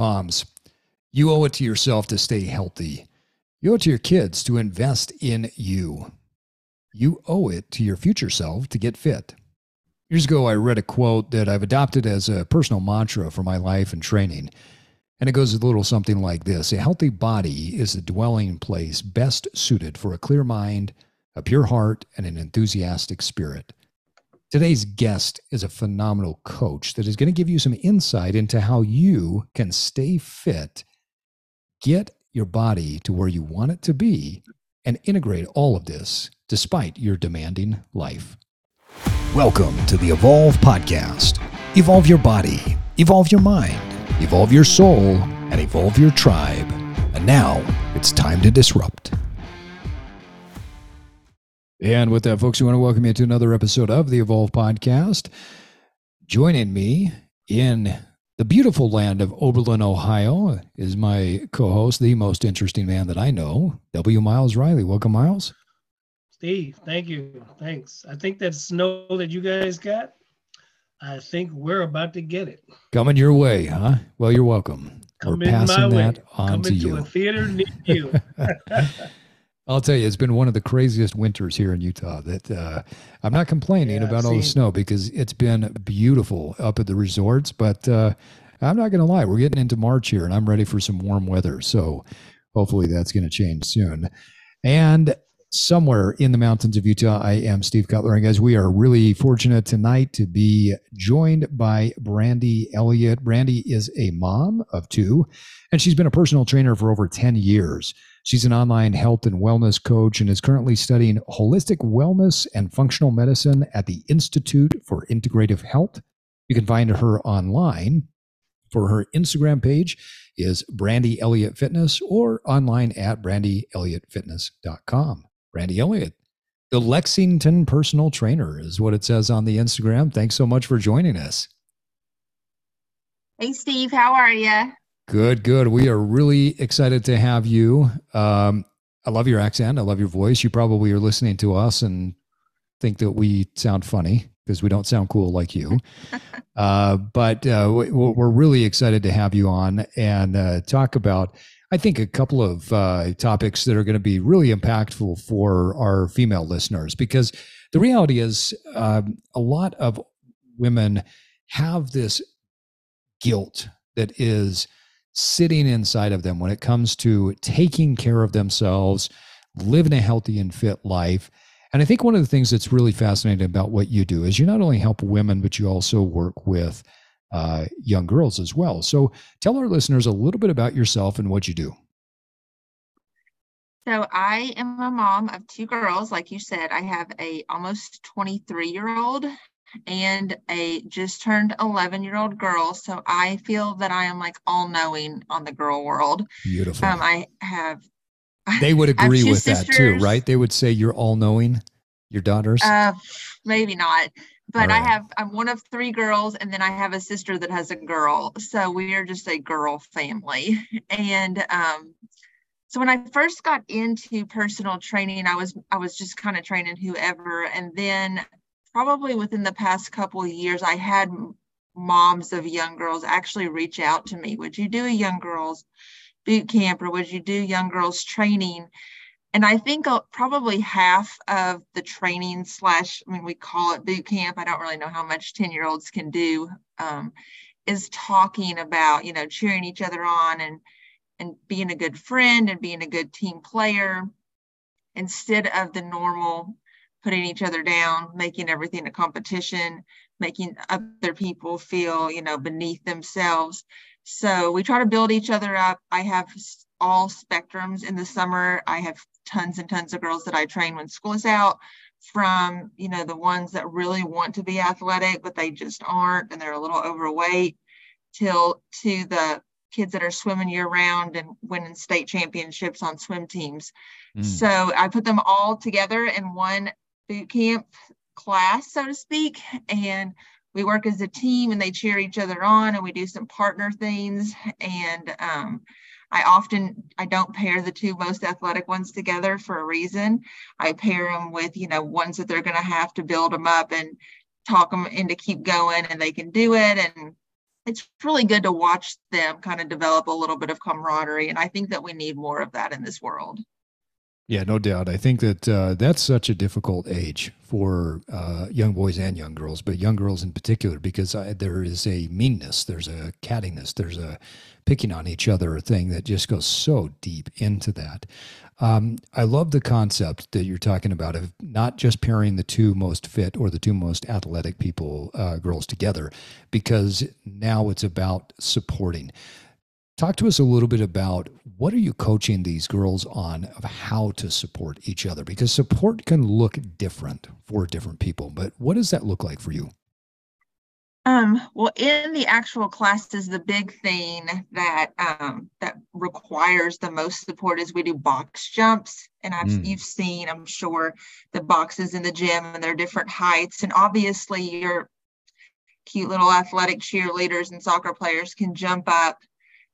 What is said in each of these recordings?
Moms, you owe it to yourself to stay healthy. You owe it to your kids to invest in you. You owe it to your future self to get fit. Years ago, I read a quote that I've adopted as a personal mantra for my life and training. And it goes a little something like this A healthy body is the dwelling place best suited for a clear mind, a pure heart, and an enthusiastic spirit. Today's guest is a phenomenal coach that is going to give you some insight into how you can stay fit, get your body to where you want it to be, and integrate all of this despite your demanding life. Welcome to the Evolve Podcast. Evolve your body, evolve your mind, evolve your soul, and evolve your tribe. And now it's time to disrupt. And with that, folks, we want to welcome you to another episode of the Evolve Podcast. Joining me in the beautiful land of Oberlin, Ohio, is my co host, the most interesting man that I know, W. Myles Reilly. Welcome, Myles. Steve, thank you. Thanks. I think that snow that you guys got, I think we're about to get it. Coming your way, huh? Well, you're welcome. Coming we're passing that way. on Coming to you. a theater near you. I'll tell you, it's been one of the craziest winters here in Utah. That uh, I'm not complaining yeah, about all the snow because it's been beautiful up at the resorts. But uh, I'm not going to lie, we're getting into March here, and I'm ready for some warm weather. So hopefully that's going to change soon. And somewhere in the mountains of Utah, I am Steve Cutler, and guys, we are really fortunate tonight to be joined by Brandy Elliott. Brandy is a mom of two, and she's been a personal trainer for over 10 years. She's an online health and wellness coach and is currently studying holistic wellness and functional medicine at the Institute for Integrative Health. You can find her online for her Instagram page is Brandy Elliott Fitness or online at brandyelliottfitness.com. Brandy Elliott, the Lexington personal trainer is what it says on the Instagram. Thanks so much for joining us. Hey, Steve, how are you? Good, good. We are really excited to have you. Um, I love your accent. I love your voice. You probably are listening to us and think that we sound funny because we don't sound cool like you. uh, but uh, we're really excited to have you on and uh, talk about, I think, a couple of uh, topics that are going to be really impactful for our female listeners because the reality is um, a lot of women have this guilt that is sitting inside of them when it comes to taking care of themselves, living a healthy and fit life. And I think one of the things that's really fascinating about what you do is you not only help women, but you also work with uh, young girls as well. So tell our listeners a little bit about yourself and what you do. So I am a mom of two girls. Like you said, I have a almost 23 year old and a just turned 11 year old girl. So I feel that I am like all knowing on the girl world. Beautiful. Um, I have. They would agree with sisters. that too, right? They would say you're all knowing, your daughters. Uh, maybe not, but right. I have. I'm one of three girls, and then I have a sister that has a girl. So we are just a girl family, and um, so when I first got into personal training, I was I was just kind of training whoever, and then probably within the past couple of years, I had moms of young girls actually reach out to me. Would you do a young girls boot camp or would you do young girls training? And I think uh, probably half of the training slash, I mean, we call it boot camp. I don't really know how much 10 year olds can do, um, is talking about, you know, cheering each other on and, and being a good friend and being a good team player instead of the normal putting each other down, making everything a competition, making other people feel, you know, beneath themselves. So we try to build each other up. I have all spectrums in the summer. I have tons and tons of girls that I train when school is out from, you know, the ones that really want to be athletic, but they just aren't and they're a little overweight till to the kids that are swimming year round and winning state championships on swim teams. Mm. So I put them all together in one boot camp class, so to speak. And we work as a team and they cheer each other on and we do some partner things. And um, I often I don't pair the two most athletic ones together for a reason. I pair them with, you know, ones that they're going to have to build them up and talk them into keep going and they can do it and it's really good to watch them kind of develop a little bit of camaraderie. And I think that we need more of that in this world. Yeah, no doubt. I think that uh, that's such a difficult age for uh, young boys and young girls, but young girls in particular, because I, there is a meanness, there's a cattiness, there's a picking on each other thing that just goes so deep into that. Um, I love the concept that you're talking about of not just pairing the two most fit or the two most athletic people, uh, girls together, because now it's about supporting. Talk to us a little bit about what are you coaching these girls on of how to support each other? Because support can look different for different people, but what does that look like for you? Um, well, in the actual classes, the big thing that um, that requires the most support is we do box jumps, and I've mm. you've seen, I'm sure, the boxes in the gym and they're different heights, and obviously your cute little athletic cheerleaders and soccer players can jump up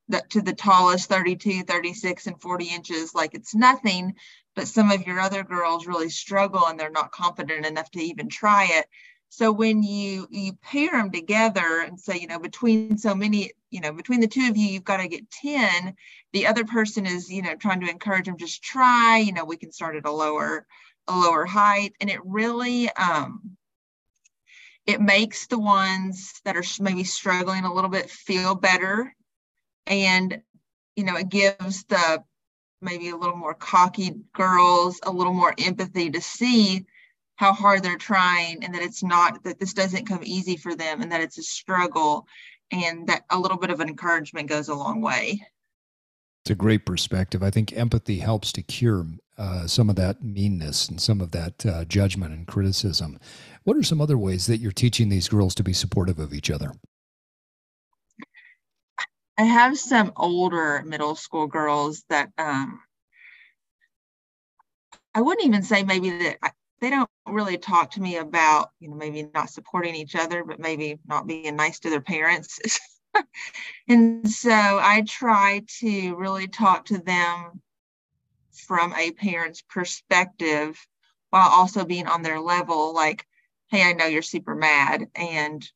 that to the tallest 32 36 and 40 inches like it's nothing but some of your other girls really struggle and they're not confident enough to even try it. So when you you pair them together and say you know between so many you know between the two of you you've got to get 10 the other person is you know trying to encourage them just try you know we can start at a lower a lower height. And it really um it makes the ones that are maybe struggling a little bit feel better and you know it gives the maybe a little more cocky girls a little more empathy to see how hard they're trying and that it's not that this doesn't come easy for them and that it's a struggle and that a little bit of encouragement goes a long way. It's a great perspective. I think empathy helps to cure uh, some of that meanness and some of that uh, judgment and criticism. What are some other ways that you're teaching these girls to be supportive of each other I have some older middle school girls that um, I wouldn't even say maybe that I, they don't really talk to me about, you know, maybe not supporting each other, but maybe not being nice to their parents. and so I try to really talk to them from a parent's perspective while also being on their level like, hey, I know you're super mad and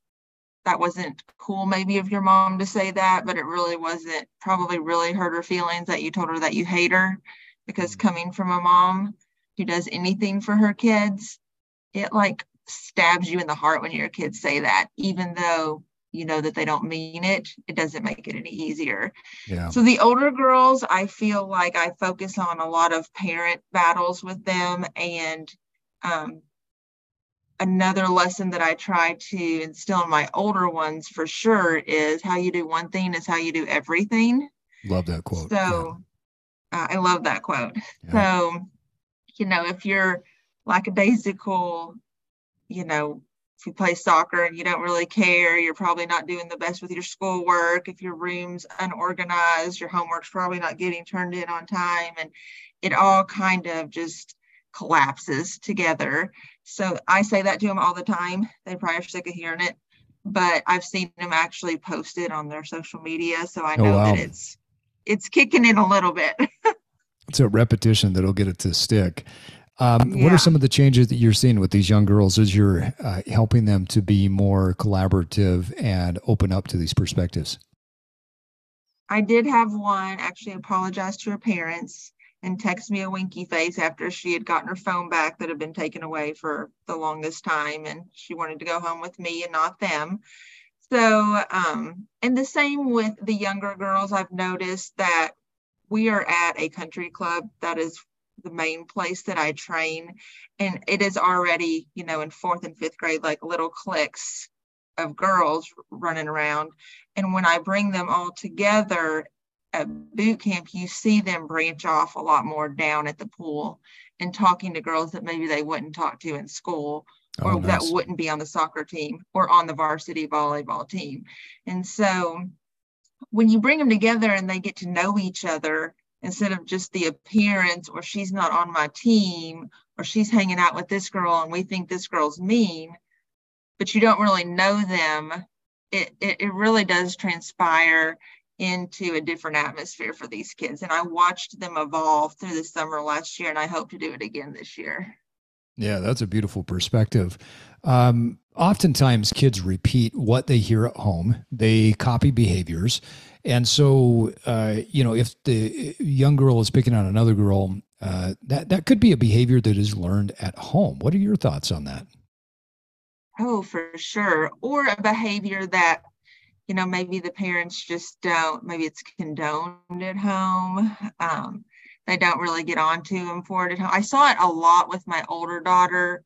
that wasn't cool maybe of your mom to say that, but it really wasn't probably really hurt her feelings that you told her that you hate her because mm-hmm. coming from a mom who does anything for her kids, it like stabs you in the heart when your kids say that, even though you know that they don't mean it, it doesn't make it any easier. Yeah. So the older girls, I feel like I focus on a lot of parent battles with them and um, another lesson that I try to instill in my older ones for sure is how you do one thing is how you do everything. Love that quote. So yeah. uh, I love that quote. Yeah. So, you know, if you're lackadaisical, you know, if you play soccer and you don't really care, you're probably not doing the best with your schoolwork. If your room's unorganized, your homework's probably not getting turned in on time. And it all kind of just collapses together. So I say that to them all the time. They probably are sick of hearing it, but I've seen them actually post it on their social media, so I oh, know oh, wow. that it's it's kicking in a little bit. it's a repetition that'll get it to stick. Um, yeah. What are some of the changes that you're seeing with these young girls as you're uh, helping them to be more collaborative and open up to these perspectives? I did have one actually apologize to her parents and text me a winky face after she had gotten her phone back that had been taken away for the longest time and she wanted to go home with me and not them. So um and the same with the younger girls. I've noticed that we are at a country club that is the main place that i train and it is already you know in fourth and fifth grade like little cliques of girls running around. And when i bring them all together at boot camp, you see them branch off a lot more down at the pool and talking to girls that maybe they wouldn't talk to in school oh, or nice. that wouldn't be on the soccer team or on the varsity volleyball team. And so when you bring them together and they get to know each other instead of just the appearance or she's not on my team or she's hanging out with this girl and we think this girl's mean, but you don't really know them, it, it, it really does transpire into a different atmosphere for these kids. And I watched them evolve through the summer last year, and I hope to do it again this year. Yeah, that's a beautiful perspective. Um, oftentimes, kids repeat what they hear at home, they copy behaviors. And so, uh, you know, if the young girl is picking on another girl, uh, that, that could be a behavior that is learned at home. What are your thoughts on that? Oh, for sure. Or a behavior that, you know, maybe the parents just don't, maybe it's condoned at home. Um, they don't really get onto them for it at home. I saw it a lot with my older daughter.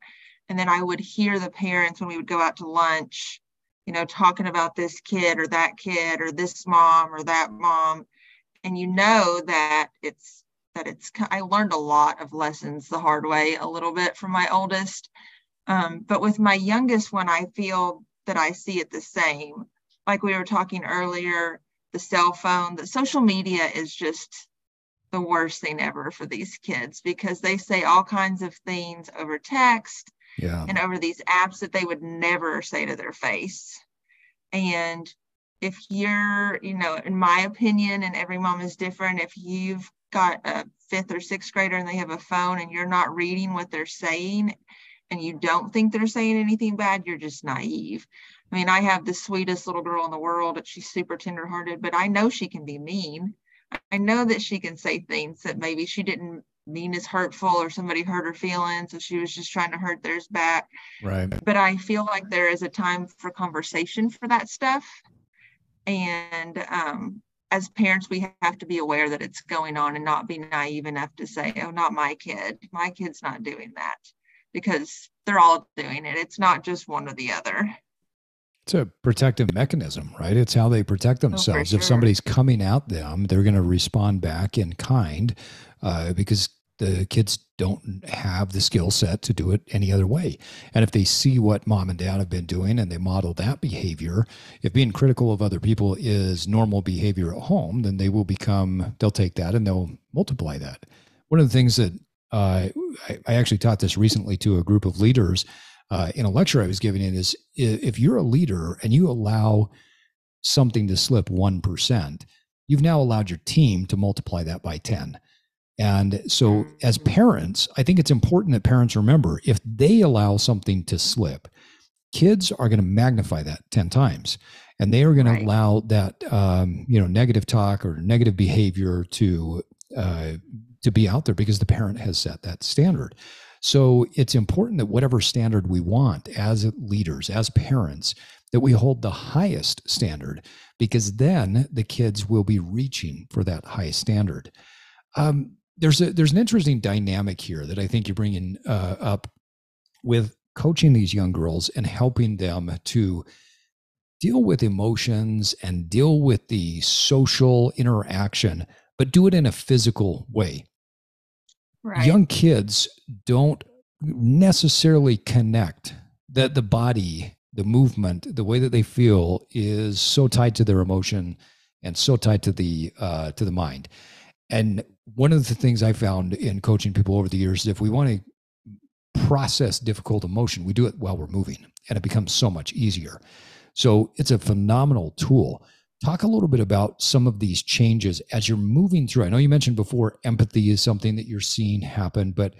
And then I would hear the parents when we would go out to lunch, you know, talking about this kid or that kid or this mom or that mom. And you know that it's, that it's, I learned a lot of lessons the hard way a little bit from my oldest. Um, but with my youngest one, I feel that I see it the same. Like we were talking earlier, the cell phone, the social media is just the worst thing ever for these kids because they say all kinds of things over text yeah. and over these apps that they would never say to their face. And if you're, you know, in my opinion, and every mom is different, if you've got a fifth or sixth grader and they have a phone and you're not reading what they're saying and you don't think they're saying anything bad, you're just naive. I mean, I have the sweetest little girl in the world, she's super tenderhearted, but I know she can be mean. I know that she can say things that maybe she didn't mean as hurtful or somebody hurt her feelings. So she was just trying to hurt theirs back. Right. But I feel like there is a time for conversation for that stuff. And um, as parents, we have to be aware that it's going on and not be naive enough to say, oh, not my kid. My kid's not doing that because they're all doing it. It's not just one or the other. It's a protective mechanism, right? It's how they protect oh, themselves. Oh, sure. If somebody's coming at them, they're going to respond back in kind uh, because the kids don't have the skill set to do it any other way. And if they see what mom and dad have been doing and they model that behavior, if being critical of other people is normal behavior at home, then they will become, they'll take that and they'll multiply that. One of the things that uh, I, I actually taught this recently to a group of leaders uh, in a lecture I was giving it is if you're a leader and you allow something to slip 1%, you've now allowed your team to multiply that by 10. And so, as parents, I think it's important that parents remember if they allow something to slip, kids are going to magnify that 10 times and they are going right. to allow that um, you know negative talk or negative behavior to uh, to be out there because the parent has set that standard so it's important that whatever standard we want as leaders, as parents, that we hold the highest standard because then the kids will be reaching for that high standard. Um, there's a there's an interesting dynamic here that I think you're bringing uh, up with coaching these young girls and helping them to deal with emotions and deal with the social interaction, but do it in a physical way. Right. Young kids don't necessarily connect that the body, the movement, the way that they feel is so tied to their emotion and so tied to the uh, to the mind. And one of the things I found in coaching people over the years is if we want to process difficult emotion, we do it while we're moving, and it becomes so much easier. So it's a phenomenal tool. Talk a little bit about some of these changes as you're moving through. I know you mentioned before empathy is something that you're seeing happen, but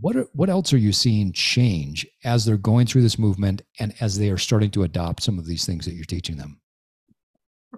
what are, what else are you seeing change as they're going through this movement and as they are starting to adopt some of these things that you're teaching them?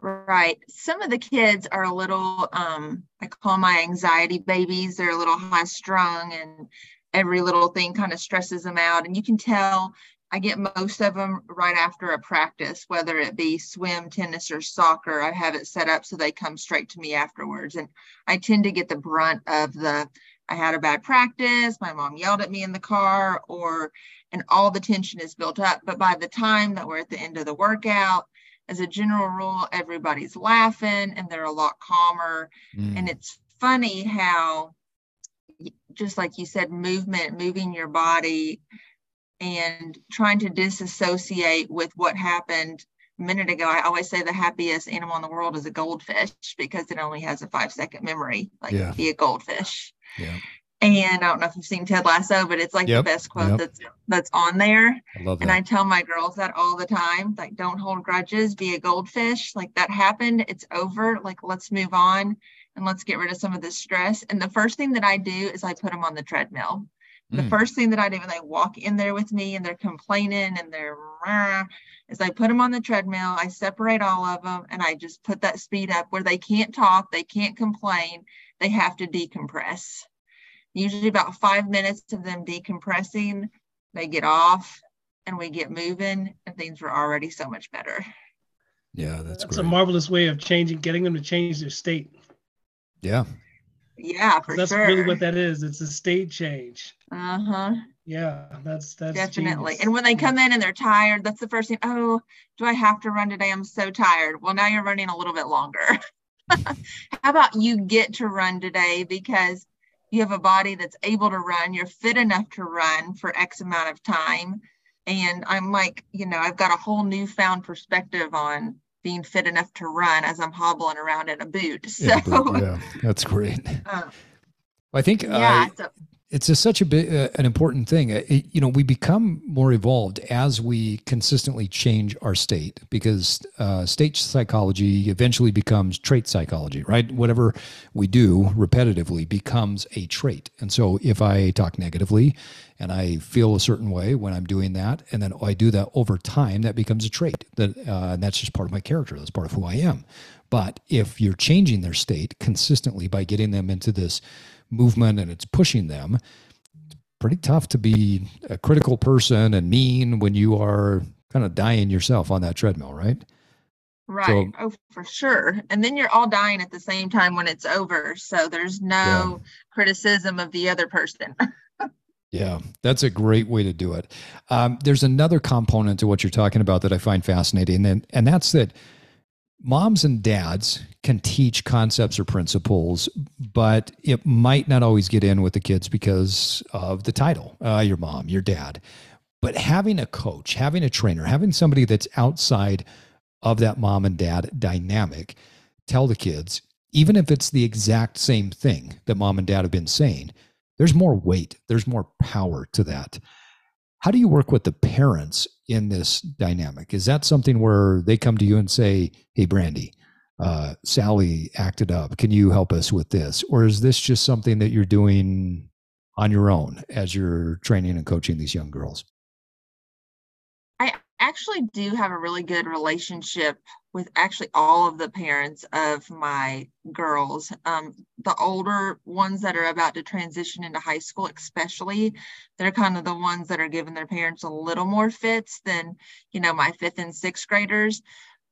Right. Some of the kids are a little um I call my anxiety babies. They're a little high strung and every little thing kind of stresses them out and you can tell I get most of them right after a practice, whether it be swim, tennis, or soccer. I have it set up so they come straight to me afterwards. And I tend to get the brunt of the I had a bad practice, my mom yelled at me in the car, or and all the tension is built up. But by the time that we're at the end of the workout, as a general rule, everybody's laughing and they're a lot calmer. Mm. And it's funny how, just like you said, movement, moving your body and trying to disassociate with what happened a minute ago. I always say the happiest animal in the world is a goldfish because it only has a five second memory, like yeah. be a goldfish. Yeah. And I don't know if you've seen Ted Lasso, but it's like yep. the best quote yep. that's that's on there. I love that. And I tell my girls that all the time, like don't hold grudges, be a goldfish. Like that happened, it's over. Like let's move on and let's get rid of some of the stress. And the first thing that I do is I put them on the treadmill The mm. first thing that I do when they walk in there with me and they're complaining and they're rah, is I put them on the treadmill, I separate all of them, and I just put that speed up where they can't talk, they can't complain, they have to decompress. Usually about five minutes of them decompressing, they get off and we get moving, and things were already so much better. Yeah, that's, that's a marvelous way of changing, getting them to change their state. Yeah. Yeah, for that's sure. really what that is. It's a state change. Uh huh. Yeah, that's that's definitely. Genius. And when they come in and they're tired, that's the first thing. Oh, do I have to run today? I'm so tired. Well, now you're running a little bit longer. How about you get to run today because you have a body that's able to run, you're fit enough to run for X amount of time. And I'm like, you know, I've got a whole newfound perspective on being fit enough to run as I'm hobbling around in a boot. So yeah, that's great. Uh, I think yeah, uh, so, it's a, such a bit uh, an important thing. Uh, it, you know, we become more evolved as we consistently change our state because uh, state psychology eventually becomes trait psychology, right? Whatever we do repetitively becomes a trait. And so, if I talk negatively and I feel a certain way when I'm doing that, and then I do that over time, that becomes a trait. That uh, and that's just part of my character. That's part of who I am. But if you're changing their state consistently by getting them into this movement and it's pushing them. It's pretty tough to be a critical person and mean when you are kind of dying yourself on that treadmill, right? Right. So, oh, for sure. And then you're all dying at the same time when it's over. So there's no yeah. criticism of the other person. yeah, that's a great way to do it. Um, there's another component to what you're talking about that I find fascinating, and, and that's that moms and dads can teach concepts or principles, but it might not always get in with the kids because of the title, uh, your mom, your dad. But having a coach, having a trainer, having somebody that's outside of that mom and dad dynamic, tell the kids, even if it's the exact same thing that mom and dad have been saying, there's more weight, there's more power to that. How do you work with the parents in this dynamic? Is that something where they come to you and say, Hey, Brandy, uh, Sally acted up. Can you help us with this? Or is this just something that you're doing on your own as you're training and coaching these young girls? I actually do have a really good relationship with actually all of the parents of my girls. Um, the older ones that are about to transition into high school, especially, they're kind of the ones that are giving their parents a little more fits than, you know, my fifth and sixth graders.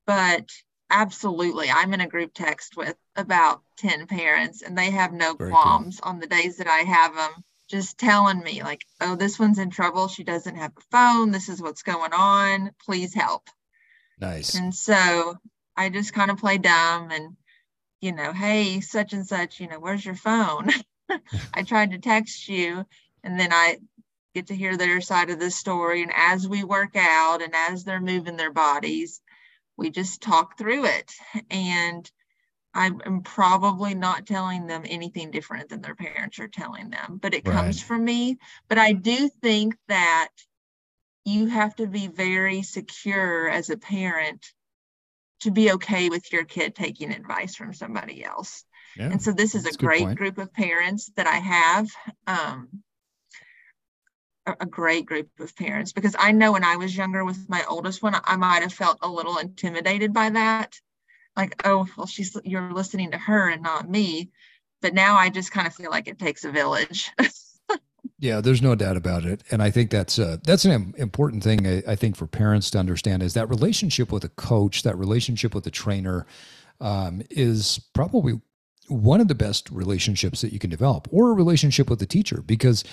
But absolutely, I'm in a group text with about 10 parents, and they have no Very qualms cool. on the days that I have them just telling me like oh this one's in trouble she doesn't have a phone this is what's going on please help Nice. And so I just kind of play dumb and, you know, hey, such and such, you know, where's your phone? I tried to text you. And then I get to hear their side of the story. And as we work out and as they're moving their bodies, we just talk through it. And I'm probably not telling them anything different than their parents are telling them, but it right. comes from me. But I do think that you have to be very secure as a parent to be okay with your kid taking advice from somebody else. Yeah, and so this is a great point. group of parents that I have. Um, a, a great group of parents because I know when I was younger with my oldest one, I might have felt a little intimidated by that. Like, oh, well, she's you're listening to her and not me. But now I just kind of feel like it takes a village. Yeah, there's no doubt about it, and I think that's uh, that's an important thing. I, I, think for parents to understand is that relationship with a coach, that relationship with a trainer, um, is probably one of the best relationships that you can develop, or a relationship with a teacher, because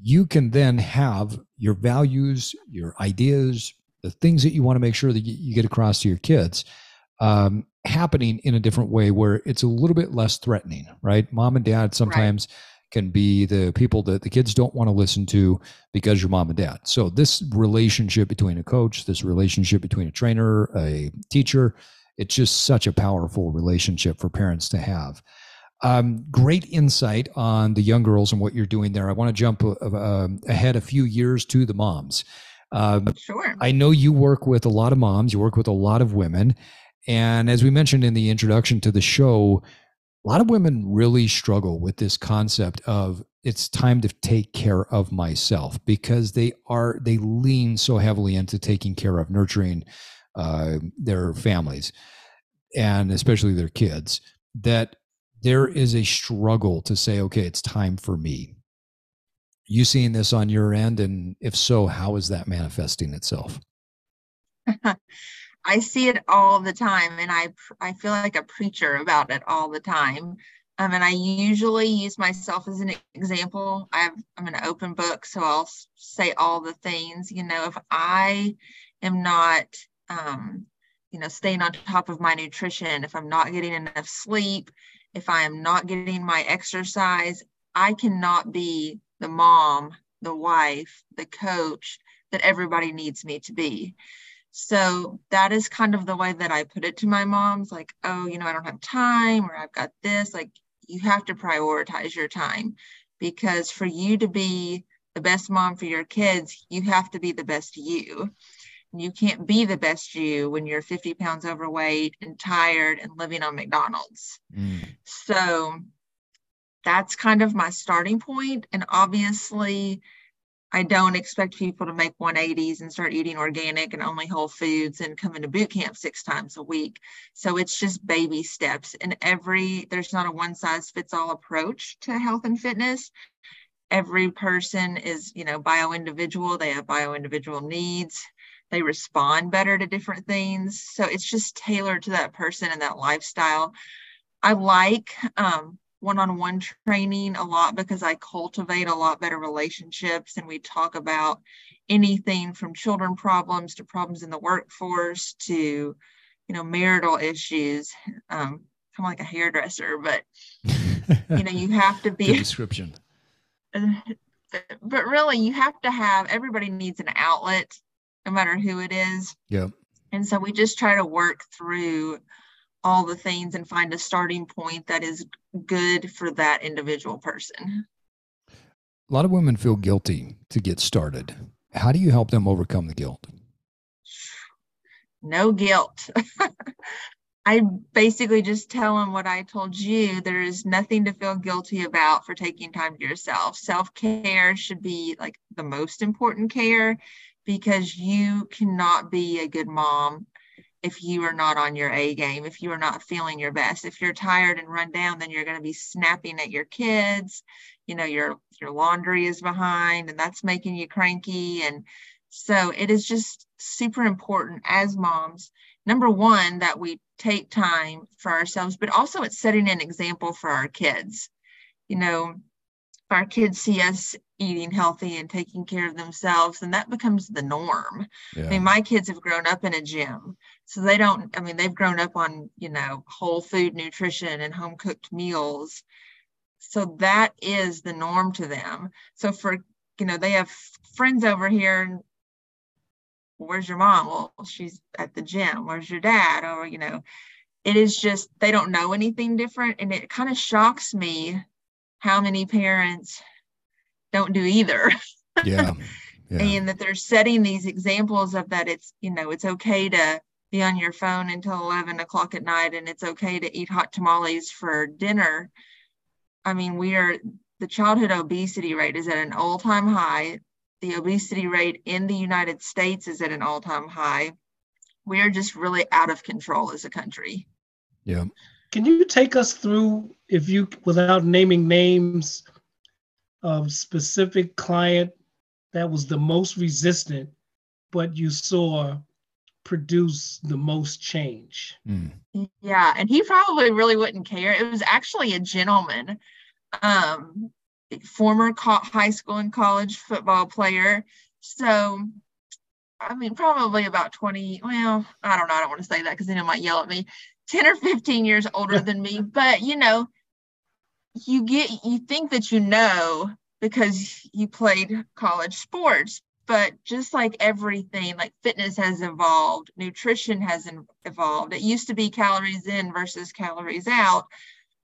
you can then have your values, your ideas, the things that you want to make sure that you get across to your kids. Um, happening in a different way where it's a little bit less threatening, right? Mom and dad sometimes right can be the people that the kids don't want to listen to because your mom and dad. So this relationship between a coach, this relationship between a trainer, a teacher, it's just such a powerful relationship for parents to have. Um, great insight on the young girls and what you're doing there. I want to jump uh, uh, ahead a few years to the moms. Um, sure. I know you work with a lot of moms. You work with a lot of women, and as we mentioned in the introduction to the show, a lot of women really struggle with this concept of it's time to take care of myself because they are they lean so heavily into taking care of nurturing uh, their families and especially their kids that there is a struggle to say okay it's time for me. You seeing this on your end? And if so how is that manifesting itself i see it all the time and i i feel like a preacher about it all the time um, and I usually use myself as an example. I have, I'm an open book, so I'll say all the things. You know, if I am not, um, you know, staying on top of my nutrition, if I'm not getting enough sleep, if I am not getting my exercise, I cannot be the mom, the wife, the coach that everybody needs me to be. So that is kind of the way that I put it to my moms like, oh, you know, I don't have time or I've got this. Like, you have to prioritize your time because for you to be the best mom for your kids, you have to be the best you. You can't be the best you when you're 50 pounds overweight and tired and living on McDonald's. Mm. So that's kind of my starting point. And obviously, I don't expect people to make 180s and start eating organic and only whole foods and come into boot camp six times a week. So it's just baby steps. And every, there's not a one size fits all approach to health and fitness. Every person is, you know, bio individual. They have bio individual needs. They respond better to different things. So it's just tailored to that person and that lifestyle. I like um, one-on-one training a lot because I cultivate a lot better relationships and we talk about anything from children problems to problems in the workforce to you know marital issues. Um kind of like a hairdresser but you know you have to be Good description. But really you have to have everybody needs an outlet no matter who it is. Yeah and so we just try to work through all the things and find a starting point that is good for that individual person. A lot of women feel guilty to get started. How do you help them overcome the guilt? No guilt. I basically just tell them what I told you. There is nothing to feel guilty about for taking time to yourself. Self care should be like the most important care because you cannot be a good mom if you are not on your A game, if you are not feeling your best. If you're tired and run down, then you're going to be snapping at your kids. You know, your your laundry is behind and that's making you cranky. And so it is just super important as moms. Number one, that we take time for ourselves, but also it's setting an example for our kids. You know, our kids see us eating healthy and taking care of themselves, and that becomes the norm. Yeah. I mean, my kids have grown up in a gym, so they don't, I mean, they've grown up on, you know, whole food nutrition and home cooked meals. So that is the norm to them. So for, you know, they have friends over here and where's your mom? Well, she's at the gym. Where's your dad? Or, you know, it is just, they don't know anything different. And it kind of shocks me how many parents don't do either. Yeah. yeah. and that they're setting these examples of that it's, you know, it's okay to be on your phone until 11 o'clock at night and it's okay to eat hot tamales for dinner. I mean, we are, the childhood obesity rate is at an all time high. The obesity rate in the United States is at an all time high. We are just really out of control as a country. Yeah. Can you take us through, if you, without naming names, of specific client that was the most resistant, but you saw produce the most change? Mm. Yeah, and he probably really wouldn't care. It was actually a gentleman, um, former co- high school and college football player. So, I mean, probably about 20. Well, I don't know. I don't want to say that because then he might yell at me. 10 or 15 years older than me, but you know, you get you think that you know because you played college sports, but just like everything, like fitness has evolved, nutrition has evolved. It used to be calories in versus calories out.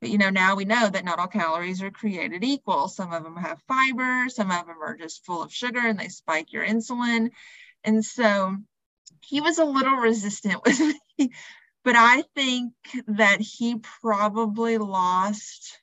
But you know, now we know that not all calories are created equal. Some of them have fiber, some of them are just full of sugar and they spike your insulin. And so he was a little resistant with me but I think that he probably lost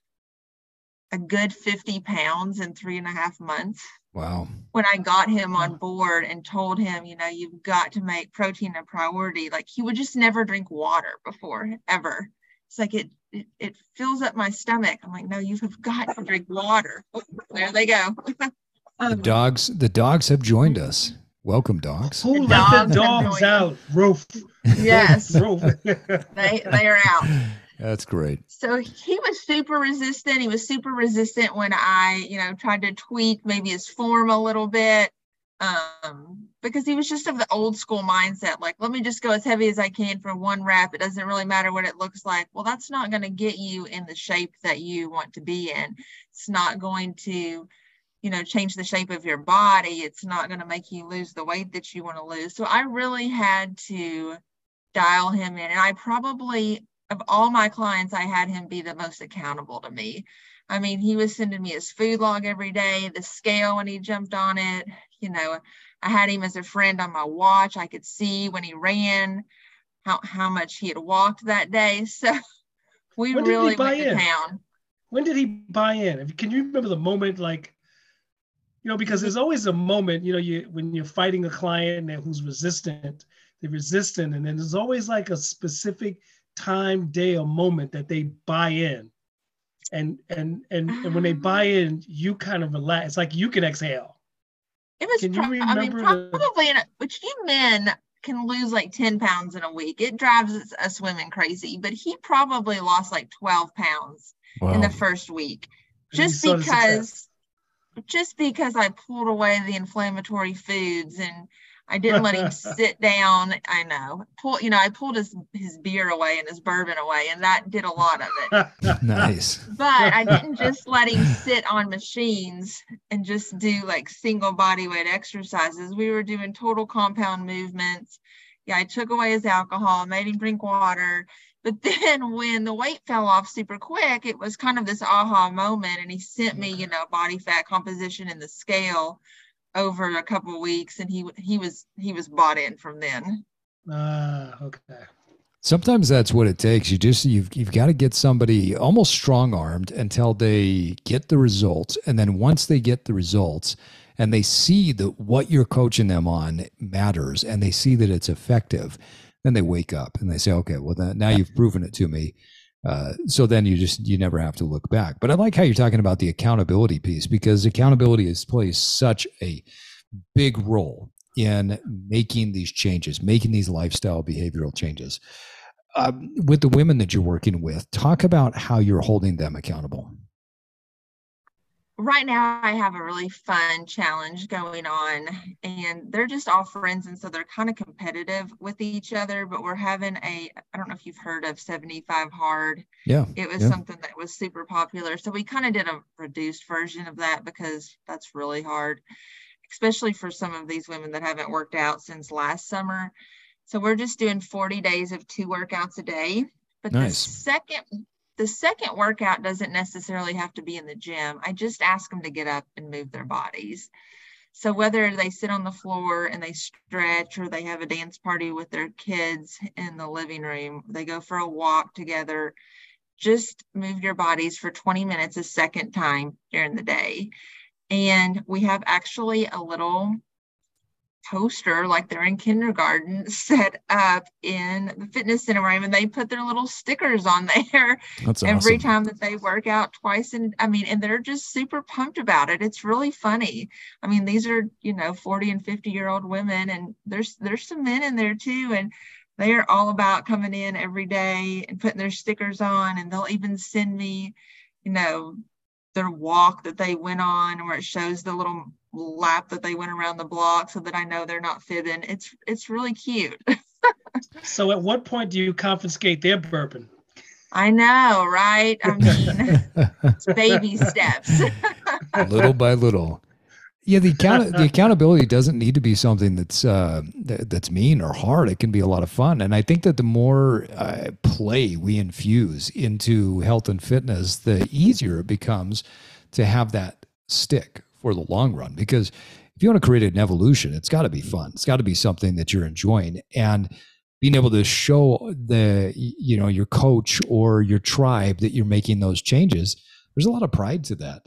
a good 50 pounds in three and a half months. Wow. When I got him on board and told him, you know, you've got to make protein a priority, like he would just never drink water before, ever. It's like it, it, it fills up my stomach. I'm like, no, you've got to drink water. Oh, there they go. um, the dogs, the dogs have joined us. Welcome, dogs. Who the let the dogs out? Roof. Yes. Roof. they they are out. That's great. So he was super resistant. He was super resistant when I, you know, tried to tweak maybe his form a little bit. Um, because he was just of the old school mindset, like, let me just go as heavy as I can for one rep. It doesn't really matter what it looks like. Well, that's not going to get you in the shape that you want to be in. It's not going to, you know, change the shape of your body. It's not going to make you lose the weight that you want to lose. So I really had to dial him in. And I probably of all my clients, I had him be the most accountable to me. I mean, he was sending me his food log every day, the scale when he jumped on it. You know, I had him as a friend on my watch. I could see when he ran how, how much he had walked that day. So we really went to town. When did he buy in? Can you remember the moment like, you know, because there's always a moment, you know, you when you're fighting a client who's resistant, they're resistant, and then there's always like a specific time, day, or moment that they buy in. And and and, and when they ah. buy in, you kind of relax. It's like you can exhale. It was. Can you remember I mean, probably. The... In a, which you men can lose like 10 pounds in a week. It drives us women crazy, but he probably lost like 12 pounds wow. in the first week just because just because I pulled away the inflammatory foods and I didn't let him sit down. I know. Pull, you know, I pulled his his beer away and his bourbon away, and that did a lot of it. nice. But I didn't just let him sit on machines and just do like single body weight exercises. We were doing total compound movements. Yeah, I took away his alcohol, made him drink water. But then when the weight fell off super quick, it was kind of this aha moment. And he sent me, mm-hmm. you know, body fat composition in the scale over a couple weeks and he he was he was bought in from then. Ah uh, okay. Sometimes that's what it takes. You just you've, you've got to get somebody almost strong armed until they get the results and then once they get the results and they see that what you're coaching them on matters and they see that it's effective then they wake up and they say okay well then, now you've proven it to me uh, so then you just you never have to look back. But I like how you're talking about the accountability piece because accountability has plays such a big role in making these changes, making these lifestyle behavioral changes. Um, with the women that you're working with, talk about how you're holding them accountable right now I have a really fun challenge going on and they're just all friends and so they're kind of competitive with each other but we're having a I don't know if you've heard of 75 hard. Yeah. It was yeah. something that was super popular. So we kind of did a reduced version of that because that's really hard especially for some of these women that haven't worked out since last summer. So we're just doing 40 days of two workouts a day. But nice. the second the second workout doesn't necessarily have to be in the gym. I just ask them to get up and move their bodies. So whether they sit on the floor and they stretch or they have a dance party with their kids in the living room, they go for a walk together, just move your bodies for 20 minutes a second time during the day. And we have actually a little poster like they're in kindergarten set up in the fitness center room and they put their little stickers on there That's every awesome. time that they work out twice and I mean and they're just super pumped about it it's really funny I mean these are you know 40 and 50 year old women and there's there's some men in there too and they are all about coming in every day and putting their stickers on and they'll even send me you know their walk that they went on where it shows the little lap that they went around the block so that I know they're not fibbing. It's it's really cute. so at what point do you confiscate their bourbon? I know, right? I mean, it's baby steps. little by little. Yeah, the account the accountability doesn't need to be something that's uh, th- that's mean or hard. It can be a lot of fun, and I think that the more uh, play we infuse into health and fitness, the easier it becomes to have that stick for the long run. Because if you want to create an evolution, it's got to be fun. It's got to be something that you're enjoying. And being able to show the, you know, your coach or your tribe that you're making those changes, there's a lot of pride to that.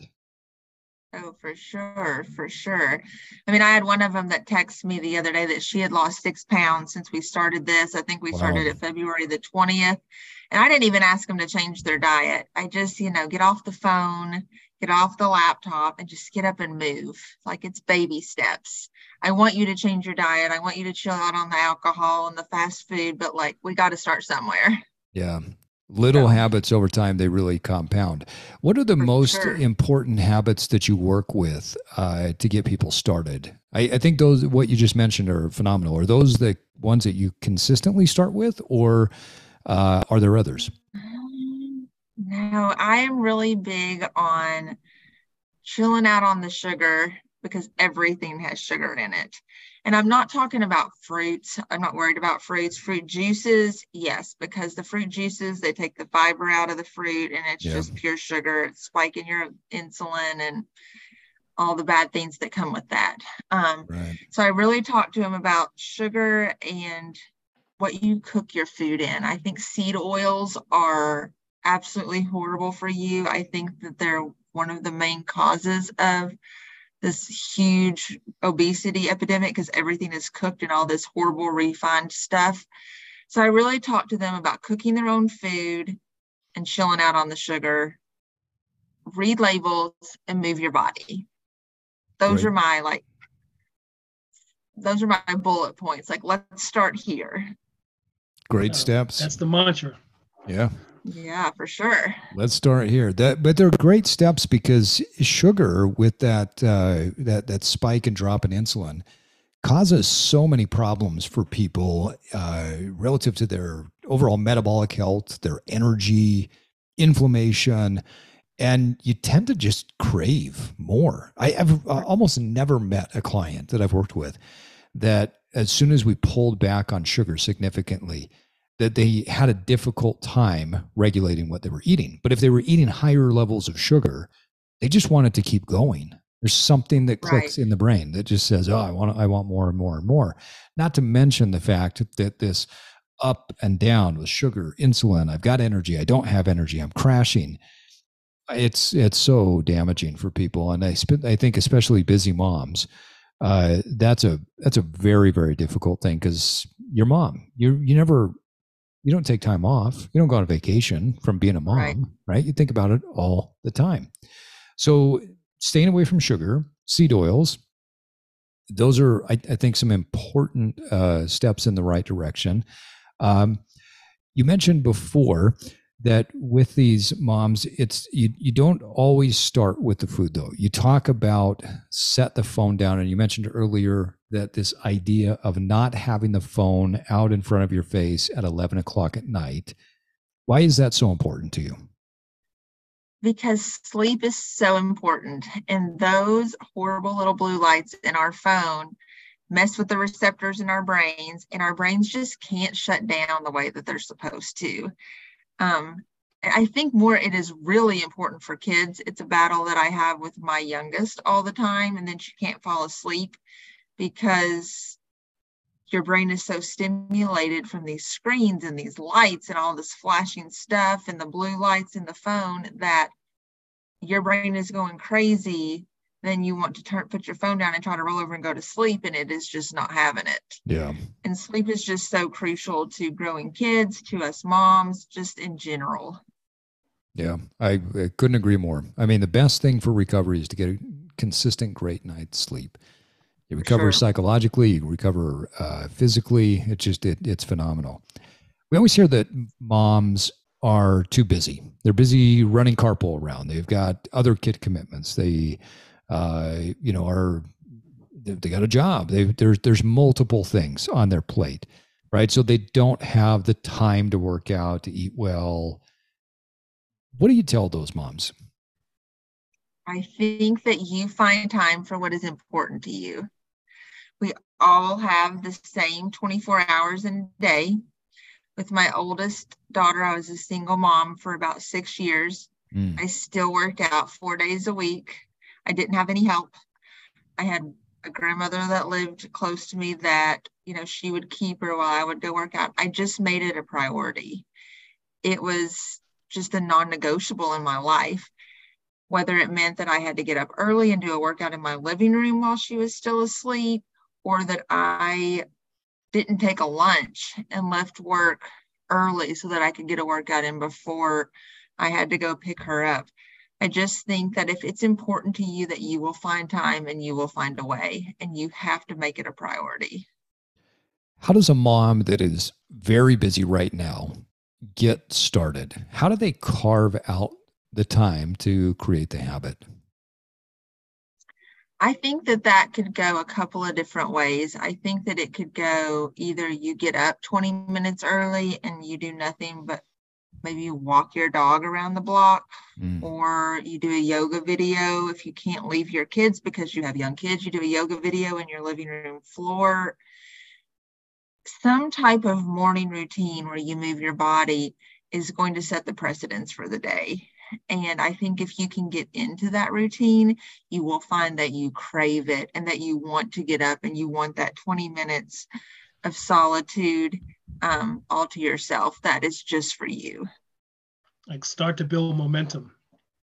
Oh, for sure, for sure. I mean, I had one of them that texted me the other day that she had lost six pounds since we started this. I think we wow. started it February the 20th. And I didn't even ask them to change their diet. I just, you know, get off the phone, get off the laptop, and just get up and move. Like it's baby steps. I want you to change your diet. I want you to chill out on the alcohol and the fast food, but like we got to start somewhere. Yeah little yeah. habits over time they really compound. What are the For most sure. important habits that you work with uh, to get people started? I, I, think those what you just mentioned are phenomenal. Are those the ones that you consistently start with or uh, are there others? No i am really big on chilling out on the sugar because everything has sugar in it and I'm not talking about fruits. I'm not worried about fruits. Fruit juices, yes, because the fruit juices, they take the fiber out of the fruit and it's yeah. just pure sugar. It's spiking your insulin and all the bad things that come with that. Um, right. So I really talked to him about sugar and what you cook your food in. I think seed oils are absolutely horrible for you. I think that they're one of the main causes of this huge obesity epidemic because everything is cooked in all this horrible refined stuff. So I really talked to them about cooking their own food and chilling out on the sugar. Read labels and move your body. Those right. are my like those are my bullet points. Like let's start here. Great steps. That's the mantra. Yeah. Yeah, for sure. Let's start here. That, but they're great steps because sugar with that uh, that that spike and drop in insulin causes so many problems for people uh, relative to their overall metabolic health, their energy, inflammation, and you tend to just crave more. I have uh, almost never met a client that I've worked with that as soon as we pulled back on sugar significantly that they had a difficult time regulating what they were eating. But if they were eating higher levels of sugar, they just wanted to keep going. There's something that clicks right. in the brain that just says, "Oh, I want I want more and more and more." Not to mention the fact that this up and down with sugar, insulin, I've got energy, I don't have energy, I'm crashing. It's it's so damaging for people and I sp- I think especially busy moms uh, that's a that's a very very difficult thing because your mom you you never you don't take time off. You don't go on vacation from being a mom, right. right? You think about it all the time. So staying away from sugar, seed oils, those are, I, I think, some important uh, steps in the right direction. Um, you mentioned before that with these moms it's you, you don't always start with the food though you talk about set the phone down and you mentioned earlier that this idea of not having the phone out in front of your face at 11 o'clock at night why is that so important to you? Because sleep is so important and those horrible little blue lights in our phone mess with the receptors in our brains and our brains just can't shut down the way that they're supposed to. Um, I think more it is really important for kids. It's a battle that I have with my youngest all the time, and then she can't fall asleep because your brain is so stimulated from these screens and these lights and all this flashing stuff and the blue lights in the phone that your brain is going crazy then you want to turn put your phone down and try to roll over and go to sleep and it is just not having it. Yeah. And sleep is just so crucial to growing kids to us moms just in general. Yeah I, I couldn't agree more. I mean the best thing for recovery is to get a consistent great night's sleep you recover sure. psychologically you recover uh, physically it's just it, it's phenomenal we always hear that moms are too busy they're busy running carpool around they've got other kid commitments they uh, you know, are they got a job. They, there's there's multiple things on their plate, right? So they don't have the time to work out, to eat well. What do you tell those moms? I think that you find time for what is important to you. We all have the same 24 hours in a day. With my oldest daughter, I was a single mom for about six years. Mm. I still worked out four days a week. I didn't have any help. I had a grandmother that lived close to me that, you know, she would keep her while I would go work out. I just made it a priority. It was just a non negotiable in my life. whether it meant that I had to get up early and do a workout in my living room while she was still asleep, or that I didn't take a lunch and left work early so that I could get a workout in before I had to go pick her up. I just think that if it's important to you, that you will find time and you will find a way, and you have to make it a priority. How does a mom that is very busy right now get started? How do they carve out the time to create the habit? I think that that could go a couple of different ways. I think that it could go either you get up 20 minutes early and you do nothing but maybe you walk your dog around the block mm. or you do a yoga video if you can't leave your kids because you have young kids you do a yoga video in your living room floor some type of morning routine where you move your body is going to set the precedence for the day and I think if you can get into that routine, you will find that you crave it and that you want to get up and you want that 20 minutes of solitude um, all to yourself. That is just for you. Like start to build momentum.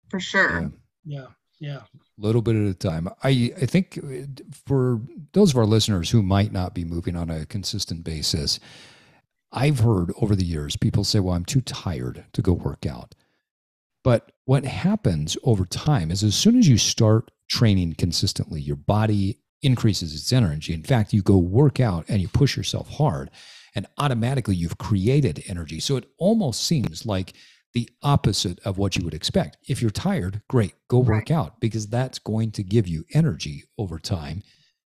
For sure. Yeah. yeah. Yeah. A little bit at a time. I, I think for those of our listeners who might not be moving on a consistent basis, I've heard over the years people say, well, I'm too tired to go work out. But what happens over time is as soon as you start training consistently, your body increases its energy. In fact, you go work out and you push yourself hard, and automatically you've created energy. So it almost seems like the opposite of what you would expect. If you're tired, great, go work right. out because that's going to give you energy over time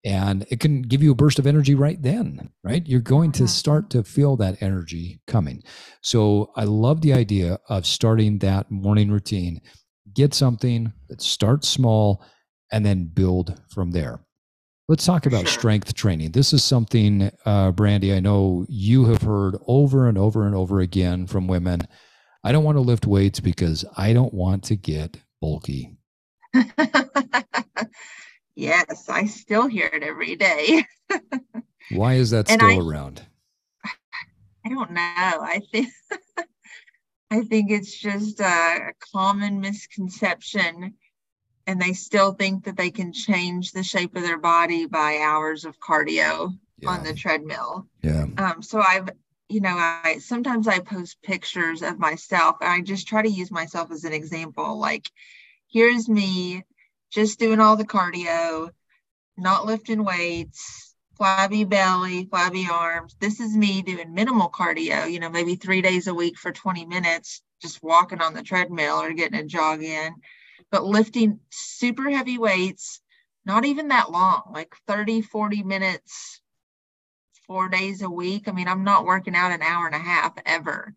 and it can give you a burst of energy right then right? You're going to start to feel that energy coming. So i love the idea of starting that morning routine. Get something that starts small and then build from there. Let's talk about strength training. This is something uh, brandy i know you have heard over and over and over again from women. I don't want to lift weights because i don't want to get bulky Yes, I still hear it every day. Why is that still I, around? I don't know. I think I think it's just a common misconception and they still think that they can change the shape of their body by hours of cardio yeah. on the treadmill. Yeah. Um, so I've, you know, I sometimes I post pictures of myself and I just try to use myself as an example. Like, here's me just doing all the cardio, not lifting weights, flabby belly, flabby arms. This is me doing minimal cardio, you know, maybe three days a week for 20 minutes, just walking on the treadmill or getting a jog in, but lifting super heavy weights, not even that long, like 30, 40 minutes, four days a week. I mean, I'm not working out an hour and a half ever.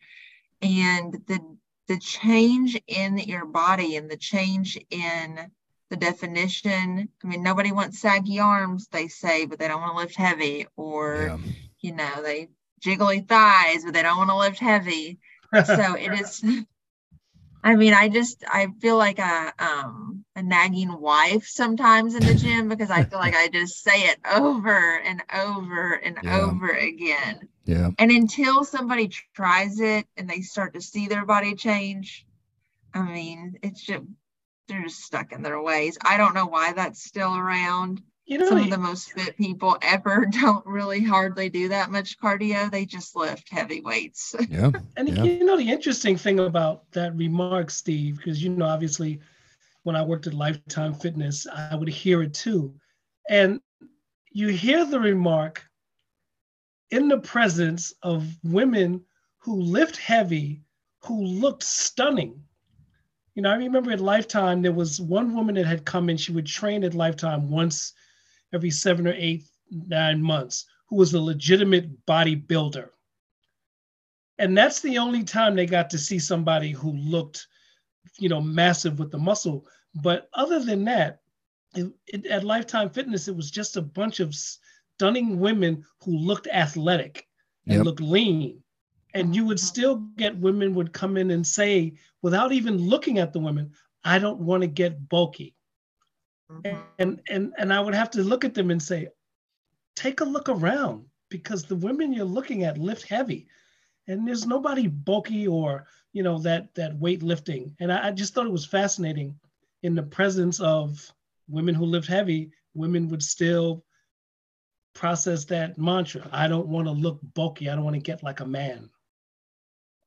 And the the change in your body and the change in the definition. I mean, nobody wants saggy arms, they say, but they don't want to lift heavy, or yeah. you know, they jiggly thighs, but they don't want to lift heavy. so it is. I mean, I just I feel like a um a nagging wife sometimes in the gym because I feel like I just say it over and over and yeah. over again. Yeah. And until somebody tries it and they start to see their body change, I mean, it's just they're just stuck in their ways. I don't know why that's still around. You know, some of the most fit people ever don't really hardly do that much cardio. They just lift heavy weights. Yeah. and yeah. you know, the interesting thing about that remark, Steve, because you know, obviously, when I worked at Lifetime Fitness, I would hear it too. And you hear the remark in the presence of women who lift heavy, who looked stunning you know, I remember at Lifetime, there was one woman that had come in, she would train at Lifetime once every seven or eight, nine months, who was a legitimate bodybuilder. And that's the only time they got to see somebody who looked, you know, massive with the muscle. But other than that, it, it, at Lifetime Fitness, it was just a bunch of stunning women who looked athletic and yep. looked lean and you would still get women would come in and say without even looking at the women i don't want to get bulky mm-hmm. and and and i would have to look at them and say take a look around because the women you're looking at lift heavy and there's nobody bulky or you know that that weight lifting and I, I just thought it was fascinating in the presence of women who lift heavy, women would still process that mantra. I don't want to look bulky. I don't want to get like a man.